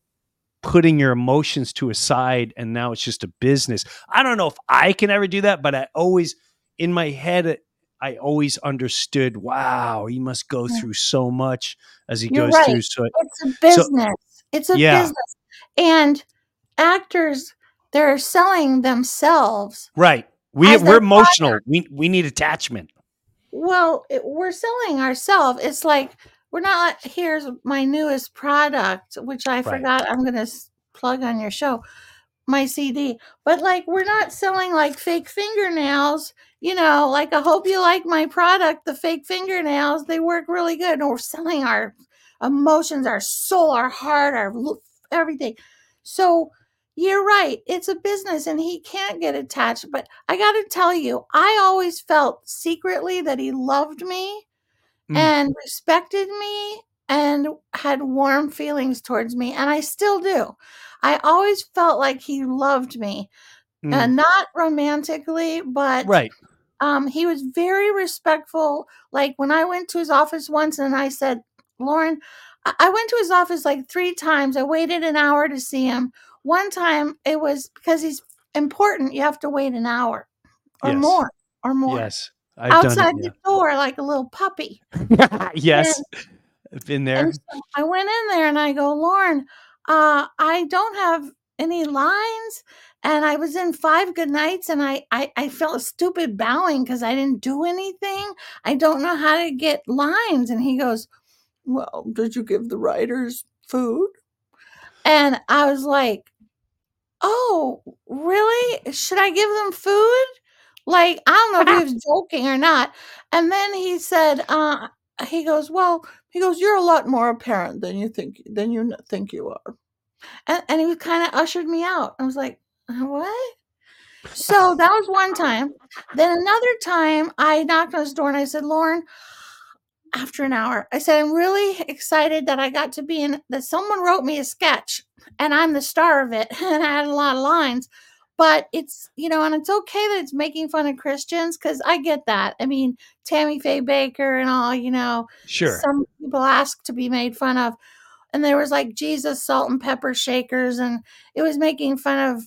putting your emotions to a side and now it's just a business i don't know if i can ever do that but i always in my head i always understood wow he must go through so much as he You're goes right. through so It's a business. it's a Yeah. business. And actors, they're selling themselves. right we, we're emotional we we need attachment Well, it, we're selling ourselves. It's like we're not. like, Here's my newest product, which I forgot. I'm gonna plug on your show, my CD. But like, we're not selling like fake fingernails. You know, like I hope you like my product. The fake fingernails, they work really good. And we're selling our emotions, our soul, our heart, our everything. So you're right. It's a business and he can't get attached. But I got to tell you, I always felt secretly that he loved me Mm. and respected me and had warm feelings towards me. And I still do. I always felt like he loved me, Mm. uh, not romantically, but right um, he was very respectful. Like when I went to his office once and I said, Lorne, I I went to his office like three times. I waited an hour to see him. One time it was because he's important, you have to wait an hour or Yes. more or more yes i've outside done the door like a little puppy. it [LAUGHS] yes i've been there so I went in there and I go, Lorne, uh, I don't have any lines. And I was in five good nights and I, I, I felt stupid bowing because I didn't do anything. I don't know how to get lines. And he goes, Well, did you give the writers food? And I was like, Oh, really? Should I give them food? Like, I don't know if he was [LAUGHS] joking or not. And then he said, uh, he goes, Well, he goes, You're a lot more apparent than you think than you think you are. And, and he kind of ushered me out. I was like, "Uh, What? So that was one time. Then another time I knocked on his door and I said, Lorne, after an hour, I said, I'm really excited that I got to be in that someone wrote me a sketch and I'm the star of it. [LAUGHS] And I had a lot of lines. But it's, you know, and it's okay that it's making fun of Christians because I get that. I mean, Tammy Faye Bakker and all, you know, sure some people ask to be made fun of. And there was like Jesus salt and pepper shakers, and it was making fun of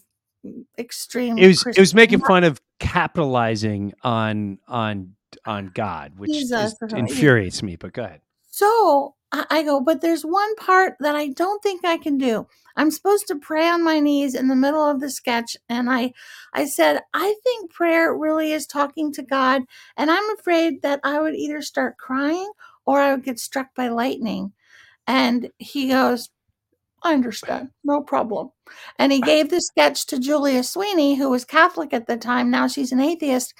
extreme. it was it was making fun of capitalizing on on on God, which Jesus, right. infuriates me. But go ahead. So I, I go, but there's one part that I don't think I can do. I'm supposed to pray on my knees in the middle of the sketch, and I, I said, I think prayer really is talking to God, and I'm afraid that I would either start crying or I would get struck by lightning. And he goes, I understand, no problem. And he gave the sketch to Julia Sweeney, who was Catholic at the time. Now she's an atheist.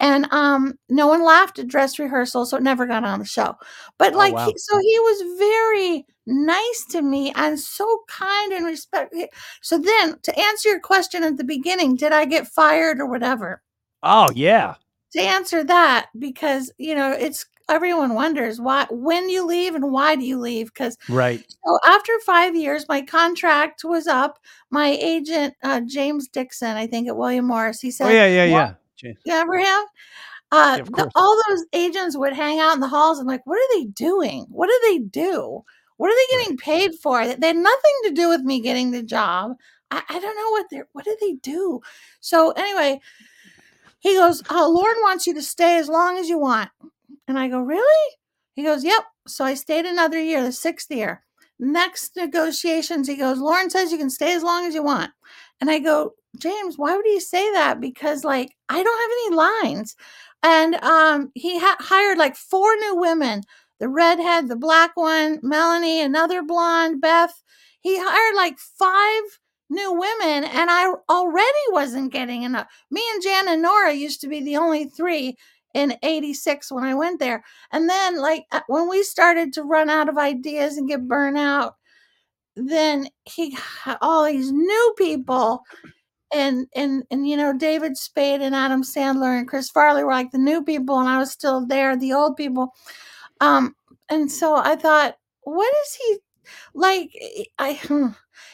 And um, no one laughed at dress rehearsal, so it never got on the show. But Oh, like, wow. he, so he was very nice to me and so kind and respect. So then, to answer your question at the beginning, did I get fired or whatever? Oh yeah, To answer that, because you know, it's everyone wonders why when you leave and why do you leave because right. so after five years, my contract was up. My agent, uh, James Dixon, I think at William Morris, he said, Oh yeah, yeah, yeah. You remember him? Uh, Yeah, the- all those agents would hang out in the halls. and like, what are they doing? What do they do? What are they getting paid for? They had nothing to do with me getting the job. I, I don't know what they're what do they do? So anyway, he goes, Oh, Lorne wants you to stay as long as you want. And I go, Really? He goes, Yep. So I stayed another year, the sixth year. Next negotiations, he goes, Lorne says you can stay as long as you want. And I go, James, why would he say that? Because like I don't have any lines. And um, he ha- hired like four new women the redhead, the black one, Melanie, another blonde, Beth. He hired like five new women, and I already wasn't getting enough. Me and Jan and Nora used to be the only three in 86 when I went there. And then, like, uh, when we started to run out of ideas and get burnt out, then he all these new people and and and you know David Spade and Adam Sandler and Chris Farley were like the new people and I was still there the old people um and so I thought what is he like I hmm,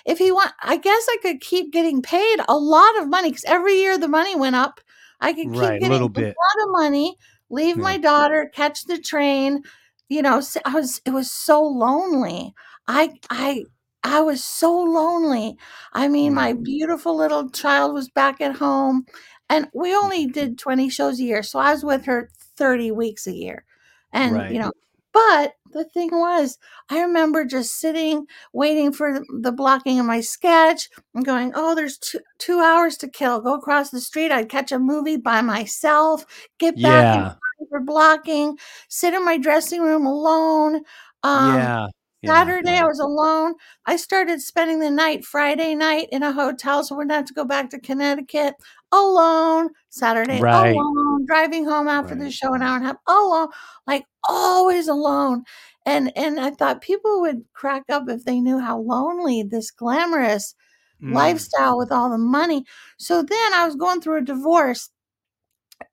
if he want I guess I could keep getting paid a lot of money cuz every year the money went up I could keep Right, a getting little a bit. lot of money leave Yeah. my daughter catch the train you know I was it was so lonely I I I was so lonely I mean, Mm. my beautiful little child was back at home, and we only did 20 shows a year. So I was with her 30 weeks a year. And, Right. you know, but the thing was, I remember just sitting, waiting for the- blocking of my sketch and going, oh, there's two, two hours to kill. Go across the street. I'd catch a movie by myself, get back Yeah. for blocking, sit in my dressing room alone. Um, yeah. Yeah. Saturday, I was alone. I started spending the night Friday night in a hotel, so we wouldn't have to go back to Connecticut alone. Saturday, Right. alone. Driving home after the show, an hour and a half, alone. Like always alone. And and I thought people would crack up if they knew how lonely this glamorous Mm. lifestyle with all the money. So then I was going through a divorce,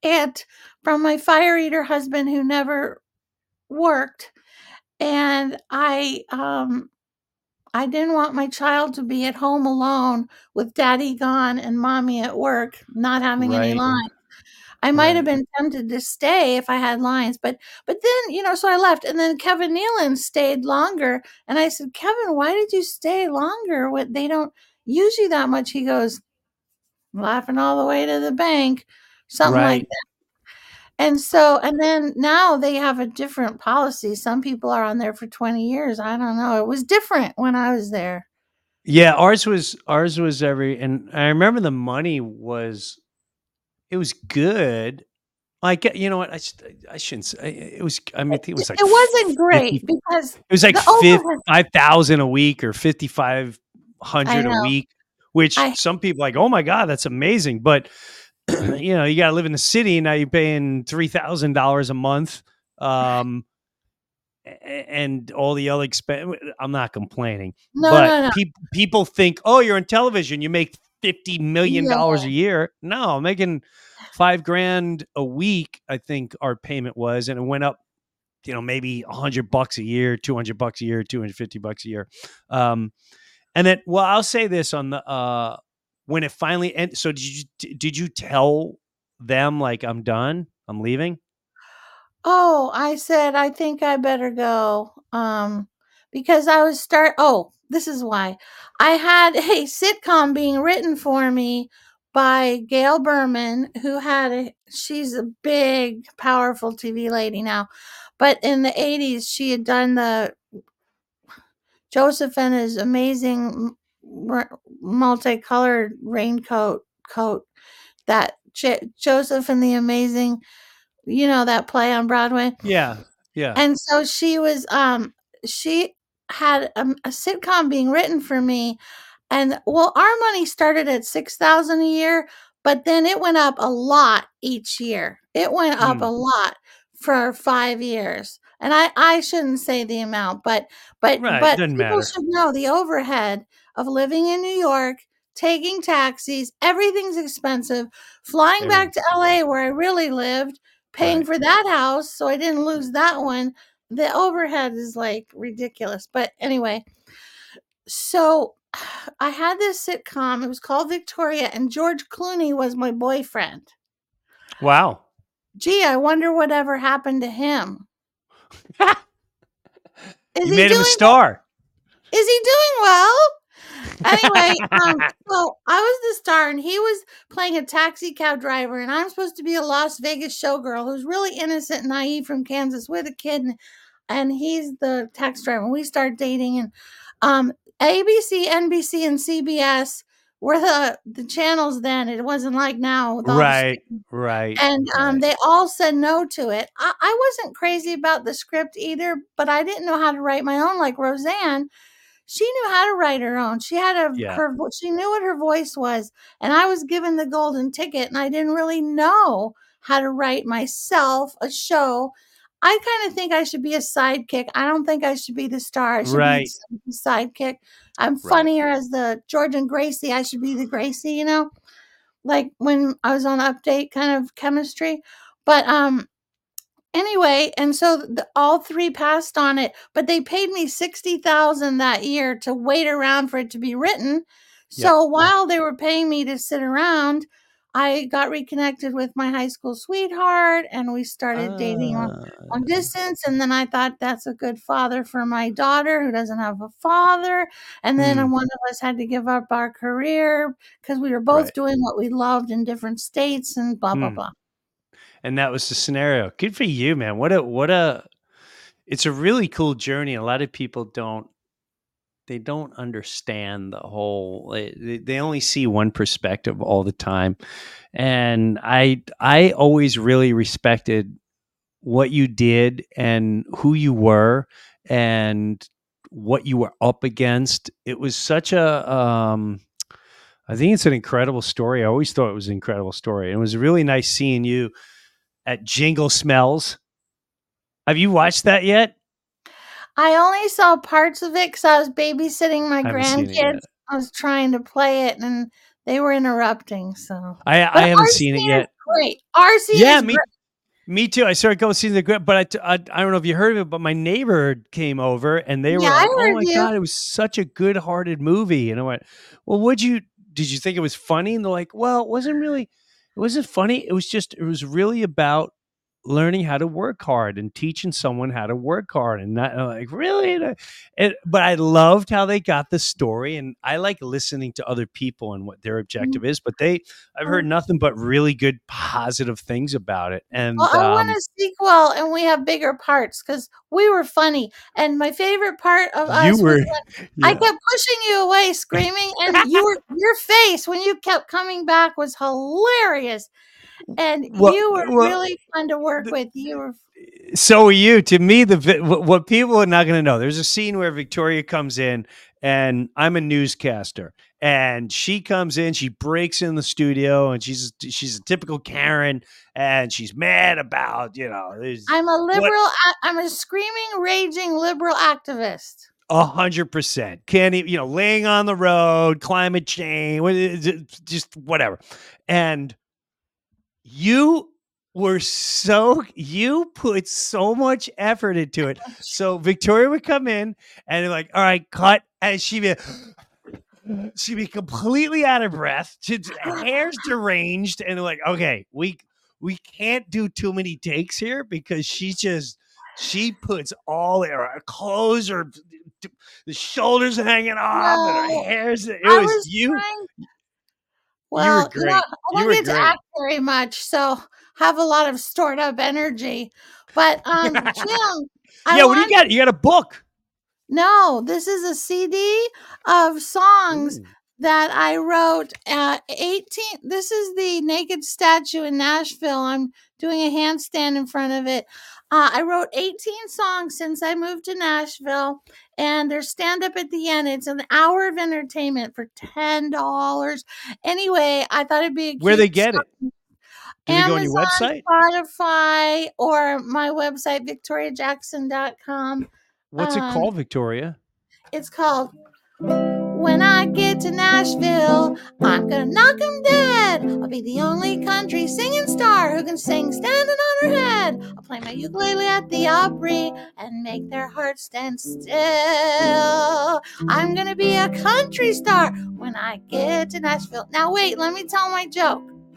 and from my fire eater husband who never worked and I um I didn't want my child to be at home alone with daddy gone and mommy at work, not having any lines. I might have been tempted to stay if I had lines, but but then, you know, so I left and then Kevin Nealon stayed longer and I said, "Kevin, why did you stay longer? What they don't use you that much." He goes, "Laughing all the way to the bank." Something like that. And so, and then now they have a different policy. Some people are on there for 20 years. I don't know. It was different when I was there. Yeah, ours was ours was every and I remember the money was it was good. Like you know what I, sh- I shouldn't say it was I mean it was like it wasn't 50 great because It was like the overhead- five thousand a week or fifty five hundred a know. week, which I- some people like. Oh my god, that's amazing! But [CLEARS THROAT] you know, you got to live in the city now. You're paying three thousand dollars a month, um, and all the other expense. I'm not complaining, No, but no, no. peop- people think, oh, you're in television, you make fifty million dollars a year. No, I'm making five grand a week. I think our payment was, and it went up you know maybe 100 bucks a year 200 bucks a year 250 bucks a year um and then well i'll say this on the uh when it finally end so did you did you tell them like i'm done i'm leaving Oh, I said I think I better go. Um because I was start oh, this is why. I had [LAUGHS] a sitcom being written for me by Gail Berman, who had a she's a big, powerful TV lady now. But in the 80s, she had done the Joseph and his amazing multicolored raincoat coat that J- Joseph and the amazing you know that play on Broadway yeah yeah and so she was um she had a, a sitcom being written for me and well our money started at 6000 a year but then it went up a lot each year it went up Mm. a lot for 5 years and i i shouldn't say the amount but but Right, but people matter. should know the overhead of living in new york taking taxis everything's expensive flying back to la where i really lived paying Right. for that house so I didn't lose that one. The overhead is like ridiculous. But anyway, so [SIGHS] I had this sitcom. It was called Victoria, and George Clooney was my boyfriend. wow Gee, I wonder whatever happened to him. [LAUGHS] Is you he made him a star Is he doing well? Anyway, um, [LAUGHS] so I was the star, and he was playing a taxi cab driver, and I'm supposed to be a Las Vegas showgirl who's really innocent and naive from Kansas with a kid, and, and he's the taxi driver. And we start dating, and um, ABC, NBC, and CBS were the the channels then. It wasn't like now, Right, right. and um, right. they all said no to it. I, I wasn't crazy about the script either, but I didn't know how to write my own. Like Roseanne, she knew how to write her own. She had a Yeah. her she knew what her voice was, and I was given the golden ticket, and I didn't really know how to write myself a show. I kind of think I should be a sidekick. I don't think I should be the star. I should Right. be the sidekick. I'm Right. funnier as the George and Gracie. I should be the Gracie, you know like when I was on update kind of chemistry. But um anyway, and so the, all three passed on it, but they paid me 60,000 that year to wait around for it to be written. Yep. So while they were paying me to sit around, I got reconnected with my high school sweetheart and we started dating on, Ah, on distance and then I thought that's a good father for my daughter who doesn't have a father and then Mm. one of us had to give up our career because we were both Right. doing what we loved in different states and blah blah Mm. blah. And that was the scenario. Good for you, man. What a what a it's a really cool journey. A lot of people don't they don't understand the whole they, they- only see one perspective all the time. And I I always really respected what you did and who you were and what you were up against. It was such a um I think it's an incredible story. I always thought it was an incredible story. It was really nice seeing you at Jingle Smells. Have you watched that yet? I only saw parts of it because I was babysitting my I haven't seen it yet. grandkids. I was trying to play it and they were interrupting. So I, I haven't RC seen it yet. great. RC Yeah, me, great. me too. I started going seeing the gra- but I—I don't know if you heard of it, but my neighbor came over and they were Yeah, I like, "Oh my you. god, it was such a good-hearted movie." And I went, "Well, would you did you think it was funny?" And they're like, "Well, it wasn't really. It wasn't funny. It was just. It was really about." Learning how to work hard and teaching someone how to work hard and not uh, like really And it, but i loved how they got the story and i like listening to other people and what their objective is but they i've heard nothing but really good positive things about it and Well, I want um, a sequel and we have bigger parts because we were funny. And my favorite part of us you was were when [LAUGHS] I kept pushing you away, screaming, and you were your face when you kept coming back was hilarious. And Well, you were well, really fun to work with. You were eh, so are you to me the what, what people are not going to know there's a scene where victoria comes in and i'm a newscaster and she comes in she breaks in the studio and she's she's a typical karen and she's mad about you know I'm a what liberal. a- I'm a screaming, raging liberal activist. a hundred percent can't even you know laying on the road climate change what eh, eh, is it, just whatever and you were so you put so much effort into it. [LAUGHS] So victoria would come in and like all right cut and she'd be she'd be completely out of breath. She'd, hair's [LAUGHS] deranged and like okay we we can't do too many takes here because she just she puts all her clothes or the shoulders hanging off and her hair's. It I was, was you trying. You Well, were you know, I you don't get to act very much, so have a lot of stored up energy. But [LAUGHS] um, Jim, yeah what do you got you got a book no. This is a CD of songs Ooh. that I wrote. Uh, eighteen. This is the naked statue in Nashville. I'm doing a handstand in front of it. Uh, I wrote 18 songs since I moved to Nashville, and there's stand up at the end. It's an hour of entertainment for ten dollars. Anyway, I thought it'd be a where they get song. it do they go on your Amazon, website Spotify, or my website, victoriajackson.com. what's it Um, called victoria it's called When I Get to Nashville, I'm gonna knock 'em dead. I'll be the only country singing star who can sing standing on her head. I'll play my ukulele at the Opry and make their hearts stand still. I'm gonna be a country star when I get to Nashville. Now, wait, let me tell my joke. [LAUGHS]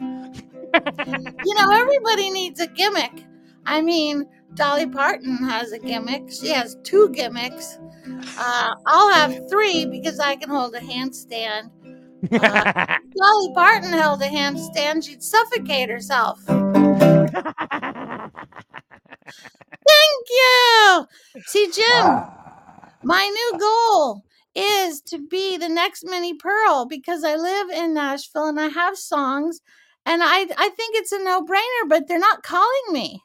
you know, everybody needs a gimmick. I mean, Dolly Parton has a gimmick. She has two gimmicks. Uh, I'll have three because I can hold a handstand. Uh, [LAUGHS] Dolly Parton held a handstand, she'd suffocate herself. Thank you. See, Jim, my new goal is to be the next Minnie Pearl because I live in Nashville and I have songs and I I think it's a no-brainer, but they're not calling me.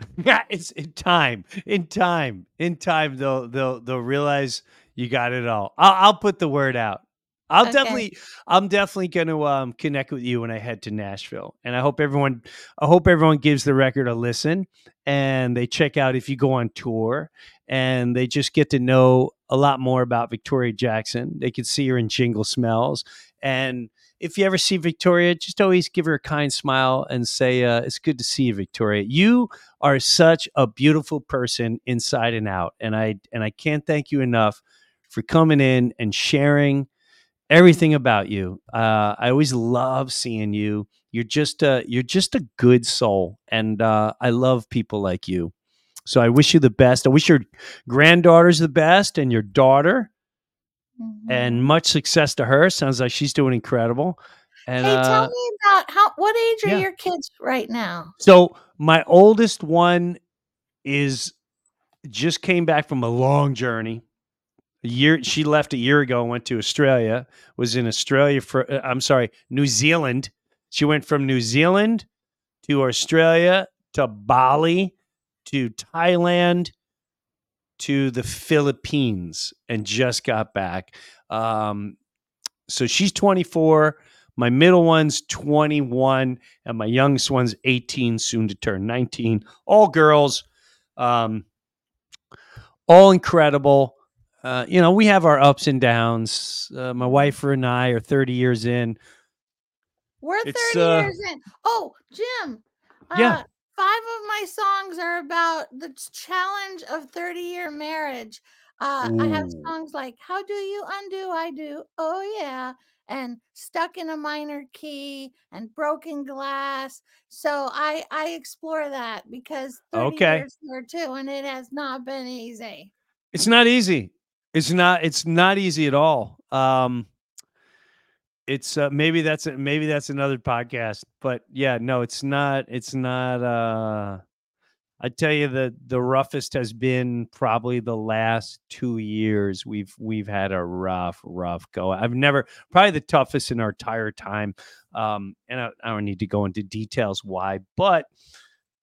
[LAUGHS] yeah, it's in time. In time. In time they'll they'll they'll realize you got it all. I'll I'll put the word out. I'll Okay. definitely I'm definitely going to um connect with you when I head to Nashville. And I hope everyone I hope everyone gives the record a listen and they check out if you go on tour and they just get to know a lot more about Victoria Jackson. They can see her in Jingle Smells and if you ever see Victoria, just always give her a kind smile and say, uh, "It's good to see you, Victoria. You are such a beautiful person inside and out, and I and I can't thank you enough for coming in and sharing everything about you. Uh, I always love seeing you. You're just a you're just a good soul, and uh, I love people like you. So I wish you the best. I wish your granddaughter's the best, and your daughter, Mm-hmm. and much success to her. Sounds like she's doing incredible. And hey, uh, tell me about how what age are yeah. your kids right now? So my oldest one is just came back from a long journey. A year she left a year ago and went to Australia. Was in Australia for uh, I'm sorry, New Zealand. She went from New Zealand to Australia to Bali to Thailand to the Philippines and just got back. Um, so she's 24. My middle one's 21, and my youngest one's 18, soon to turn 19. All girls, um, all incredible. Uh, you know, we have our ups and downs. Uh, my wife and I are 30 years in. We're It's, 30 uh, years in. Oh, Jim. Yeah. Five of my songs are about the challenge of 30 year marriage. Uh, I have songs like How Do You Undo? I Do. Oh, yeah. And Stuck in a Minor Key and Broken Glass. So I, I explore that because 30 Okay. years here too, and it has not been easy. It's not easy. It's not. It's not easy at all. Um, it's uh, maybe that's maybe that's another podcast. But yeah, no, it's not. It's not. Uh, I tell you, the the roughest has been probably the last two years. We've we've had a rough, rough go. I've never probably the toughest in our entire time. Um, and I, I don't need to go into details why, but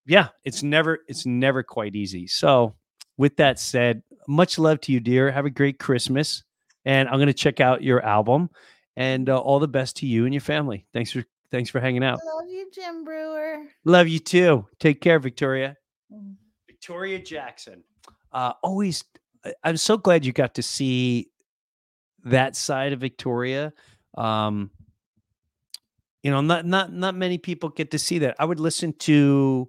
yeah, it's never it's never quite easy. So with that said, much love to you, dear. Have a great Christmas, and I'm gonna check out your album. And uh, all the best to you and your family. Thanks for thanks for hanging out. Love you, Jim Breuer. Love you too. Take care, Victoria. Mm. Victoria Jackson. Uh, always, I'm so glad you got to see that side of Victoria. Um, you know, not not not many people get to see that. I would listen to,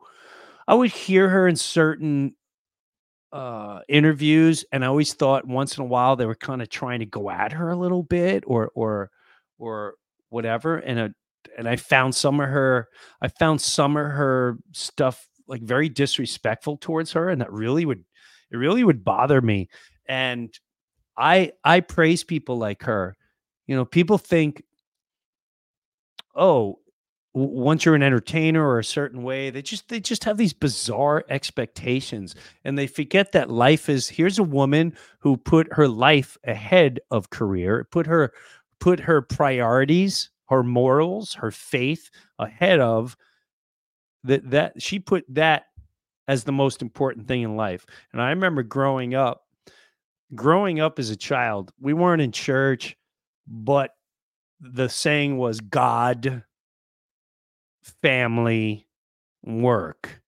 I would hear her in certain uh interviews and i always thought once in a while they were kind of trying to go at her a little bit or or or whatever and uh and i found some of her i found some of her stuff like very disrespectful towards her and that really would it really would bother me and i i praise people like her. You know people think oh once you're an entertainer or a certain way they just they just have these bizarre expectations and they forget that life is here's a woman who put her life ahead of career put her put her priorities her morals her faith ahead of that that she put that as the most important thing in life. And i remember growing up growing up as a child we weren't in church but the saying was god family work.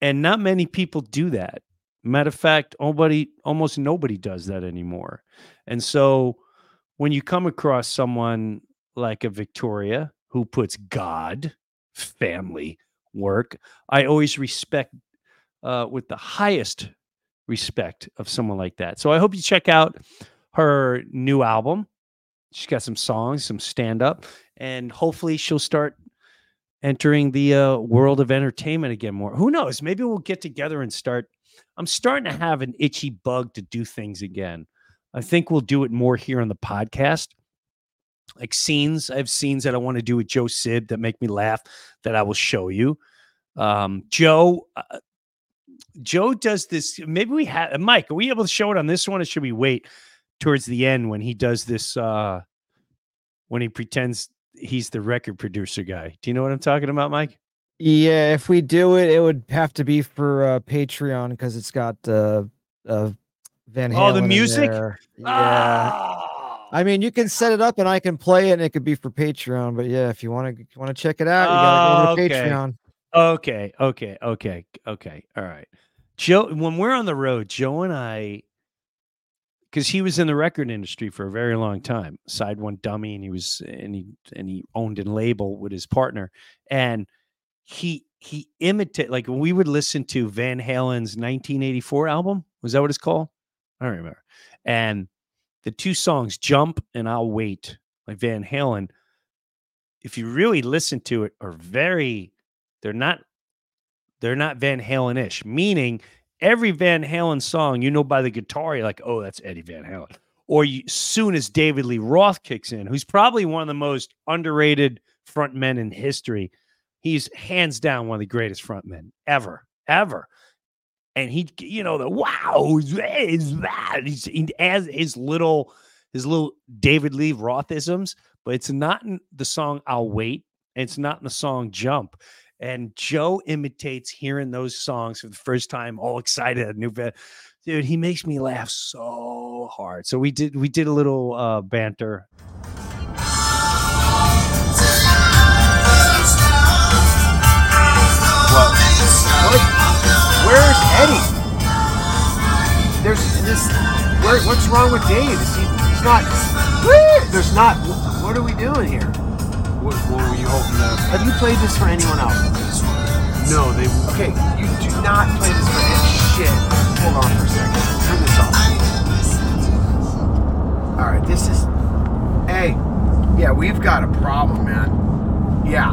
And not many people do that. Matter of fact nobody almost nobody does that anymore. And so when you come across someone like a victoria who puts god family work i always respect uh, with the highest respect of someone like that so i hope you check out her new album she's got some songs some stand up and hopefully she'll start entering the uh, world of entertainment again more. Who knows? Maybe we'll get together and start. I'm starting to have an itchy bug to do things again. I think we'll do it more here on the podcast. Like scenes, I have scenes that I want to do with Joe Sid that make me laugh that I will show you. Um, Joe, uh, Joe does this. Maybe we have Mike. Are we able to show it on this one, or should we wait towards the end when he does this? Uh, when he pretends he's the record producer guy. Do you know what I'm talking about, Mike? Yeah, if we do it, it would have to be for uh, Patreon because it's got uh, uh, Van Halen. Oh, the music? Yeah. Ah! I mean, you can set it up and I can play it, and it could be for Patreon. But yeah, if you want to want to check it out, you gotta go to okay. Patreon. Okay, okay, okay, okay. All right. Joe, when we're on the road, Joe and I, because he was in the record industry for a very long time, SideOneDummy, and he was and he and he owned and label with his partner, and he he imitate like we would listen to Van Halen's 1984 album. Was that what it's called? I don't remember. And the two songs, "Jump" and "I'll Wait," like Van Halen. If you really listen to it, are very they're not they're not Van Halen-ish, meaning every Van Halen song, you know by the guitar, you're like, oh, that's Eddie Van Halen. Or you, soon as David Lee Roth kicks in, who's probably one of the most underrated frontmen in history, he's hands down one of the greatest frontmen ever, ever. And he, you know, the wow, is that? He's, he has his little, his little David Lee Rothisms, but it's not in the song "I'll Wait." It's not in the song "Jump." And Joe imitates hearing those songs for the first time, all excited. New band. Dude, he makes me laugh so hard. So we did we did a little uh, banter. Well, what? Where's Eddie? There's this. Where, what's wrong with Dave? Is he, he's not. There's not. What are we doing here? What, what were you hoping to? Have you played this for anyone else? No, they. Okay, you do not play this for any shit. Hold on for a second. Turn this off. All right, this is. Hey, yeah, we've got a problem, man. Yeah,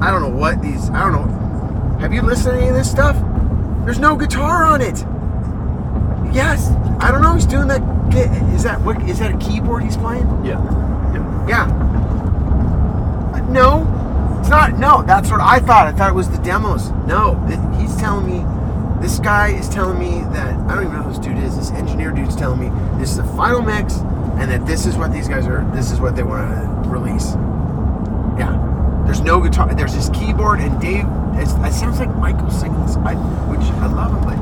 I don't know what these. I don't know. Have you listened to any of this stuff? There's no guitar on it. Yes, I don't know. He's doing that. Is that what? Is that a keyboard he's playing? Yeah. Yeah. Yeah. No, it's not. No, that's what I thought. I thought it was the demos. No, he's telling me. This guy is telling me that I don't even know who this dude is. This engineer dude's telling me this is the final mix, and that this is what these guys are. This is what they want to release. Yeah. There's no guitar. There's his keyboard and Dave. It's, it sounds like Michael singing this, I, which I love him, but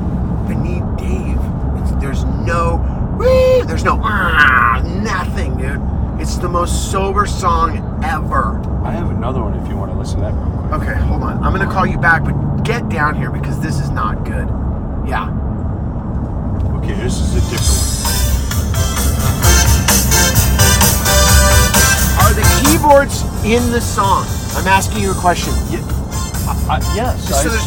I need Dave. It's, there's no. Wee, there's no. Ah, nothing, dude. It's the most sober song ever. I have another one if you want to listen to that real quick. Okay, hold on. I'm gonna call you back, but get down here because this is not good. Yeah. Okay, this is a different Are keyboards in the song? I'm asking you a question. I, I, uh, uh, yes. So, I,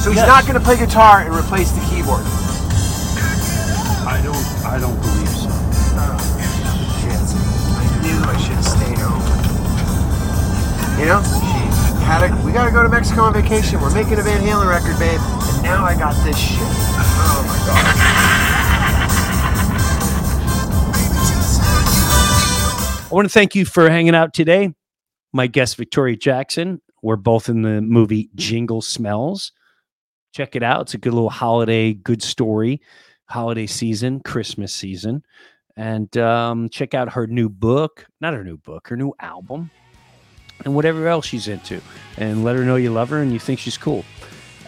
so he's Yes. not gonna play guitar and replace the keyboard. I don't. I don't believe so. Shit. I knew I should have stayed home. You know? She had a, we gotta go to Mexico on vacation. We're making a Van Halen record, babe. And now I got this shit. Oh my god. I want to thank you for hanging out today. My guest, Victoria Jackson. We're both in the movie Jingle Smells. Check it out. It's a good little holiday, good story, holiday season, Christmas season. And um, check out her new book, not her new book, her new album, and whatever else she's into. And let her know you love her and you think she's cool.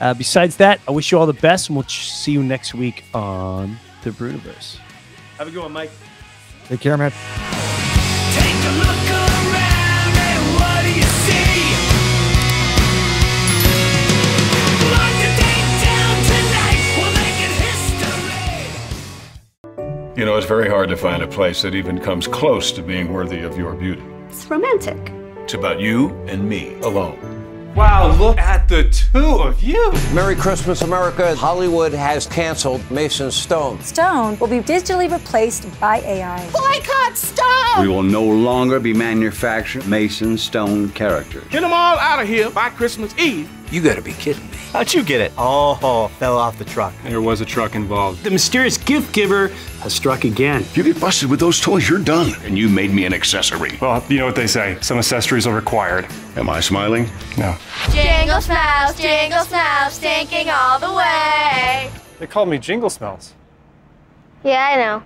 Uh, besides that, I wish you all the best, and we'll ch- see you next week on the Breuniverse. Have a good one, Mike. Take care, man. You know, it's very hard to find a place that even comes close to being worthy of your beauty. It's romantic. It's about you and me alone. Wow, look at the two of you. Merry Christmas, America. Hollywood has canceled Mason Stone. Stone will be digitally replaced by AI. Boycott Stone! We will no longer be manufacturing Mason Stone characters. Get them all out of here by Christmas Eve. You gotta be kidding me. How'd you get it? Oh, fell off the truck. There was a truck involved. The mysterious gift giver has struck again. If you get busted with those toys, you're done. And you made me an accessory. Well, you know what they say some accessories are required. Am I smiling? No. Jingle smells, jingle smells, stinking all the way. They called me Jingle Smells. Yeah, I know.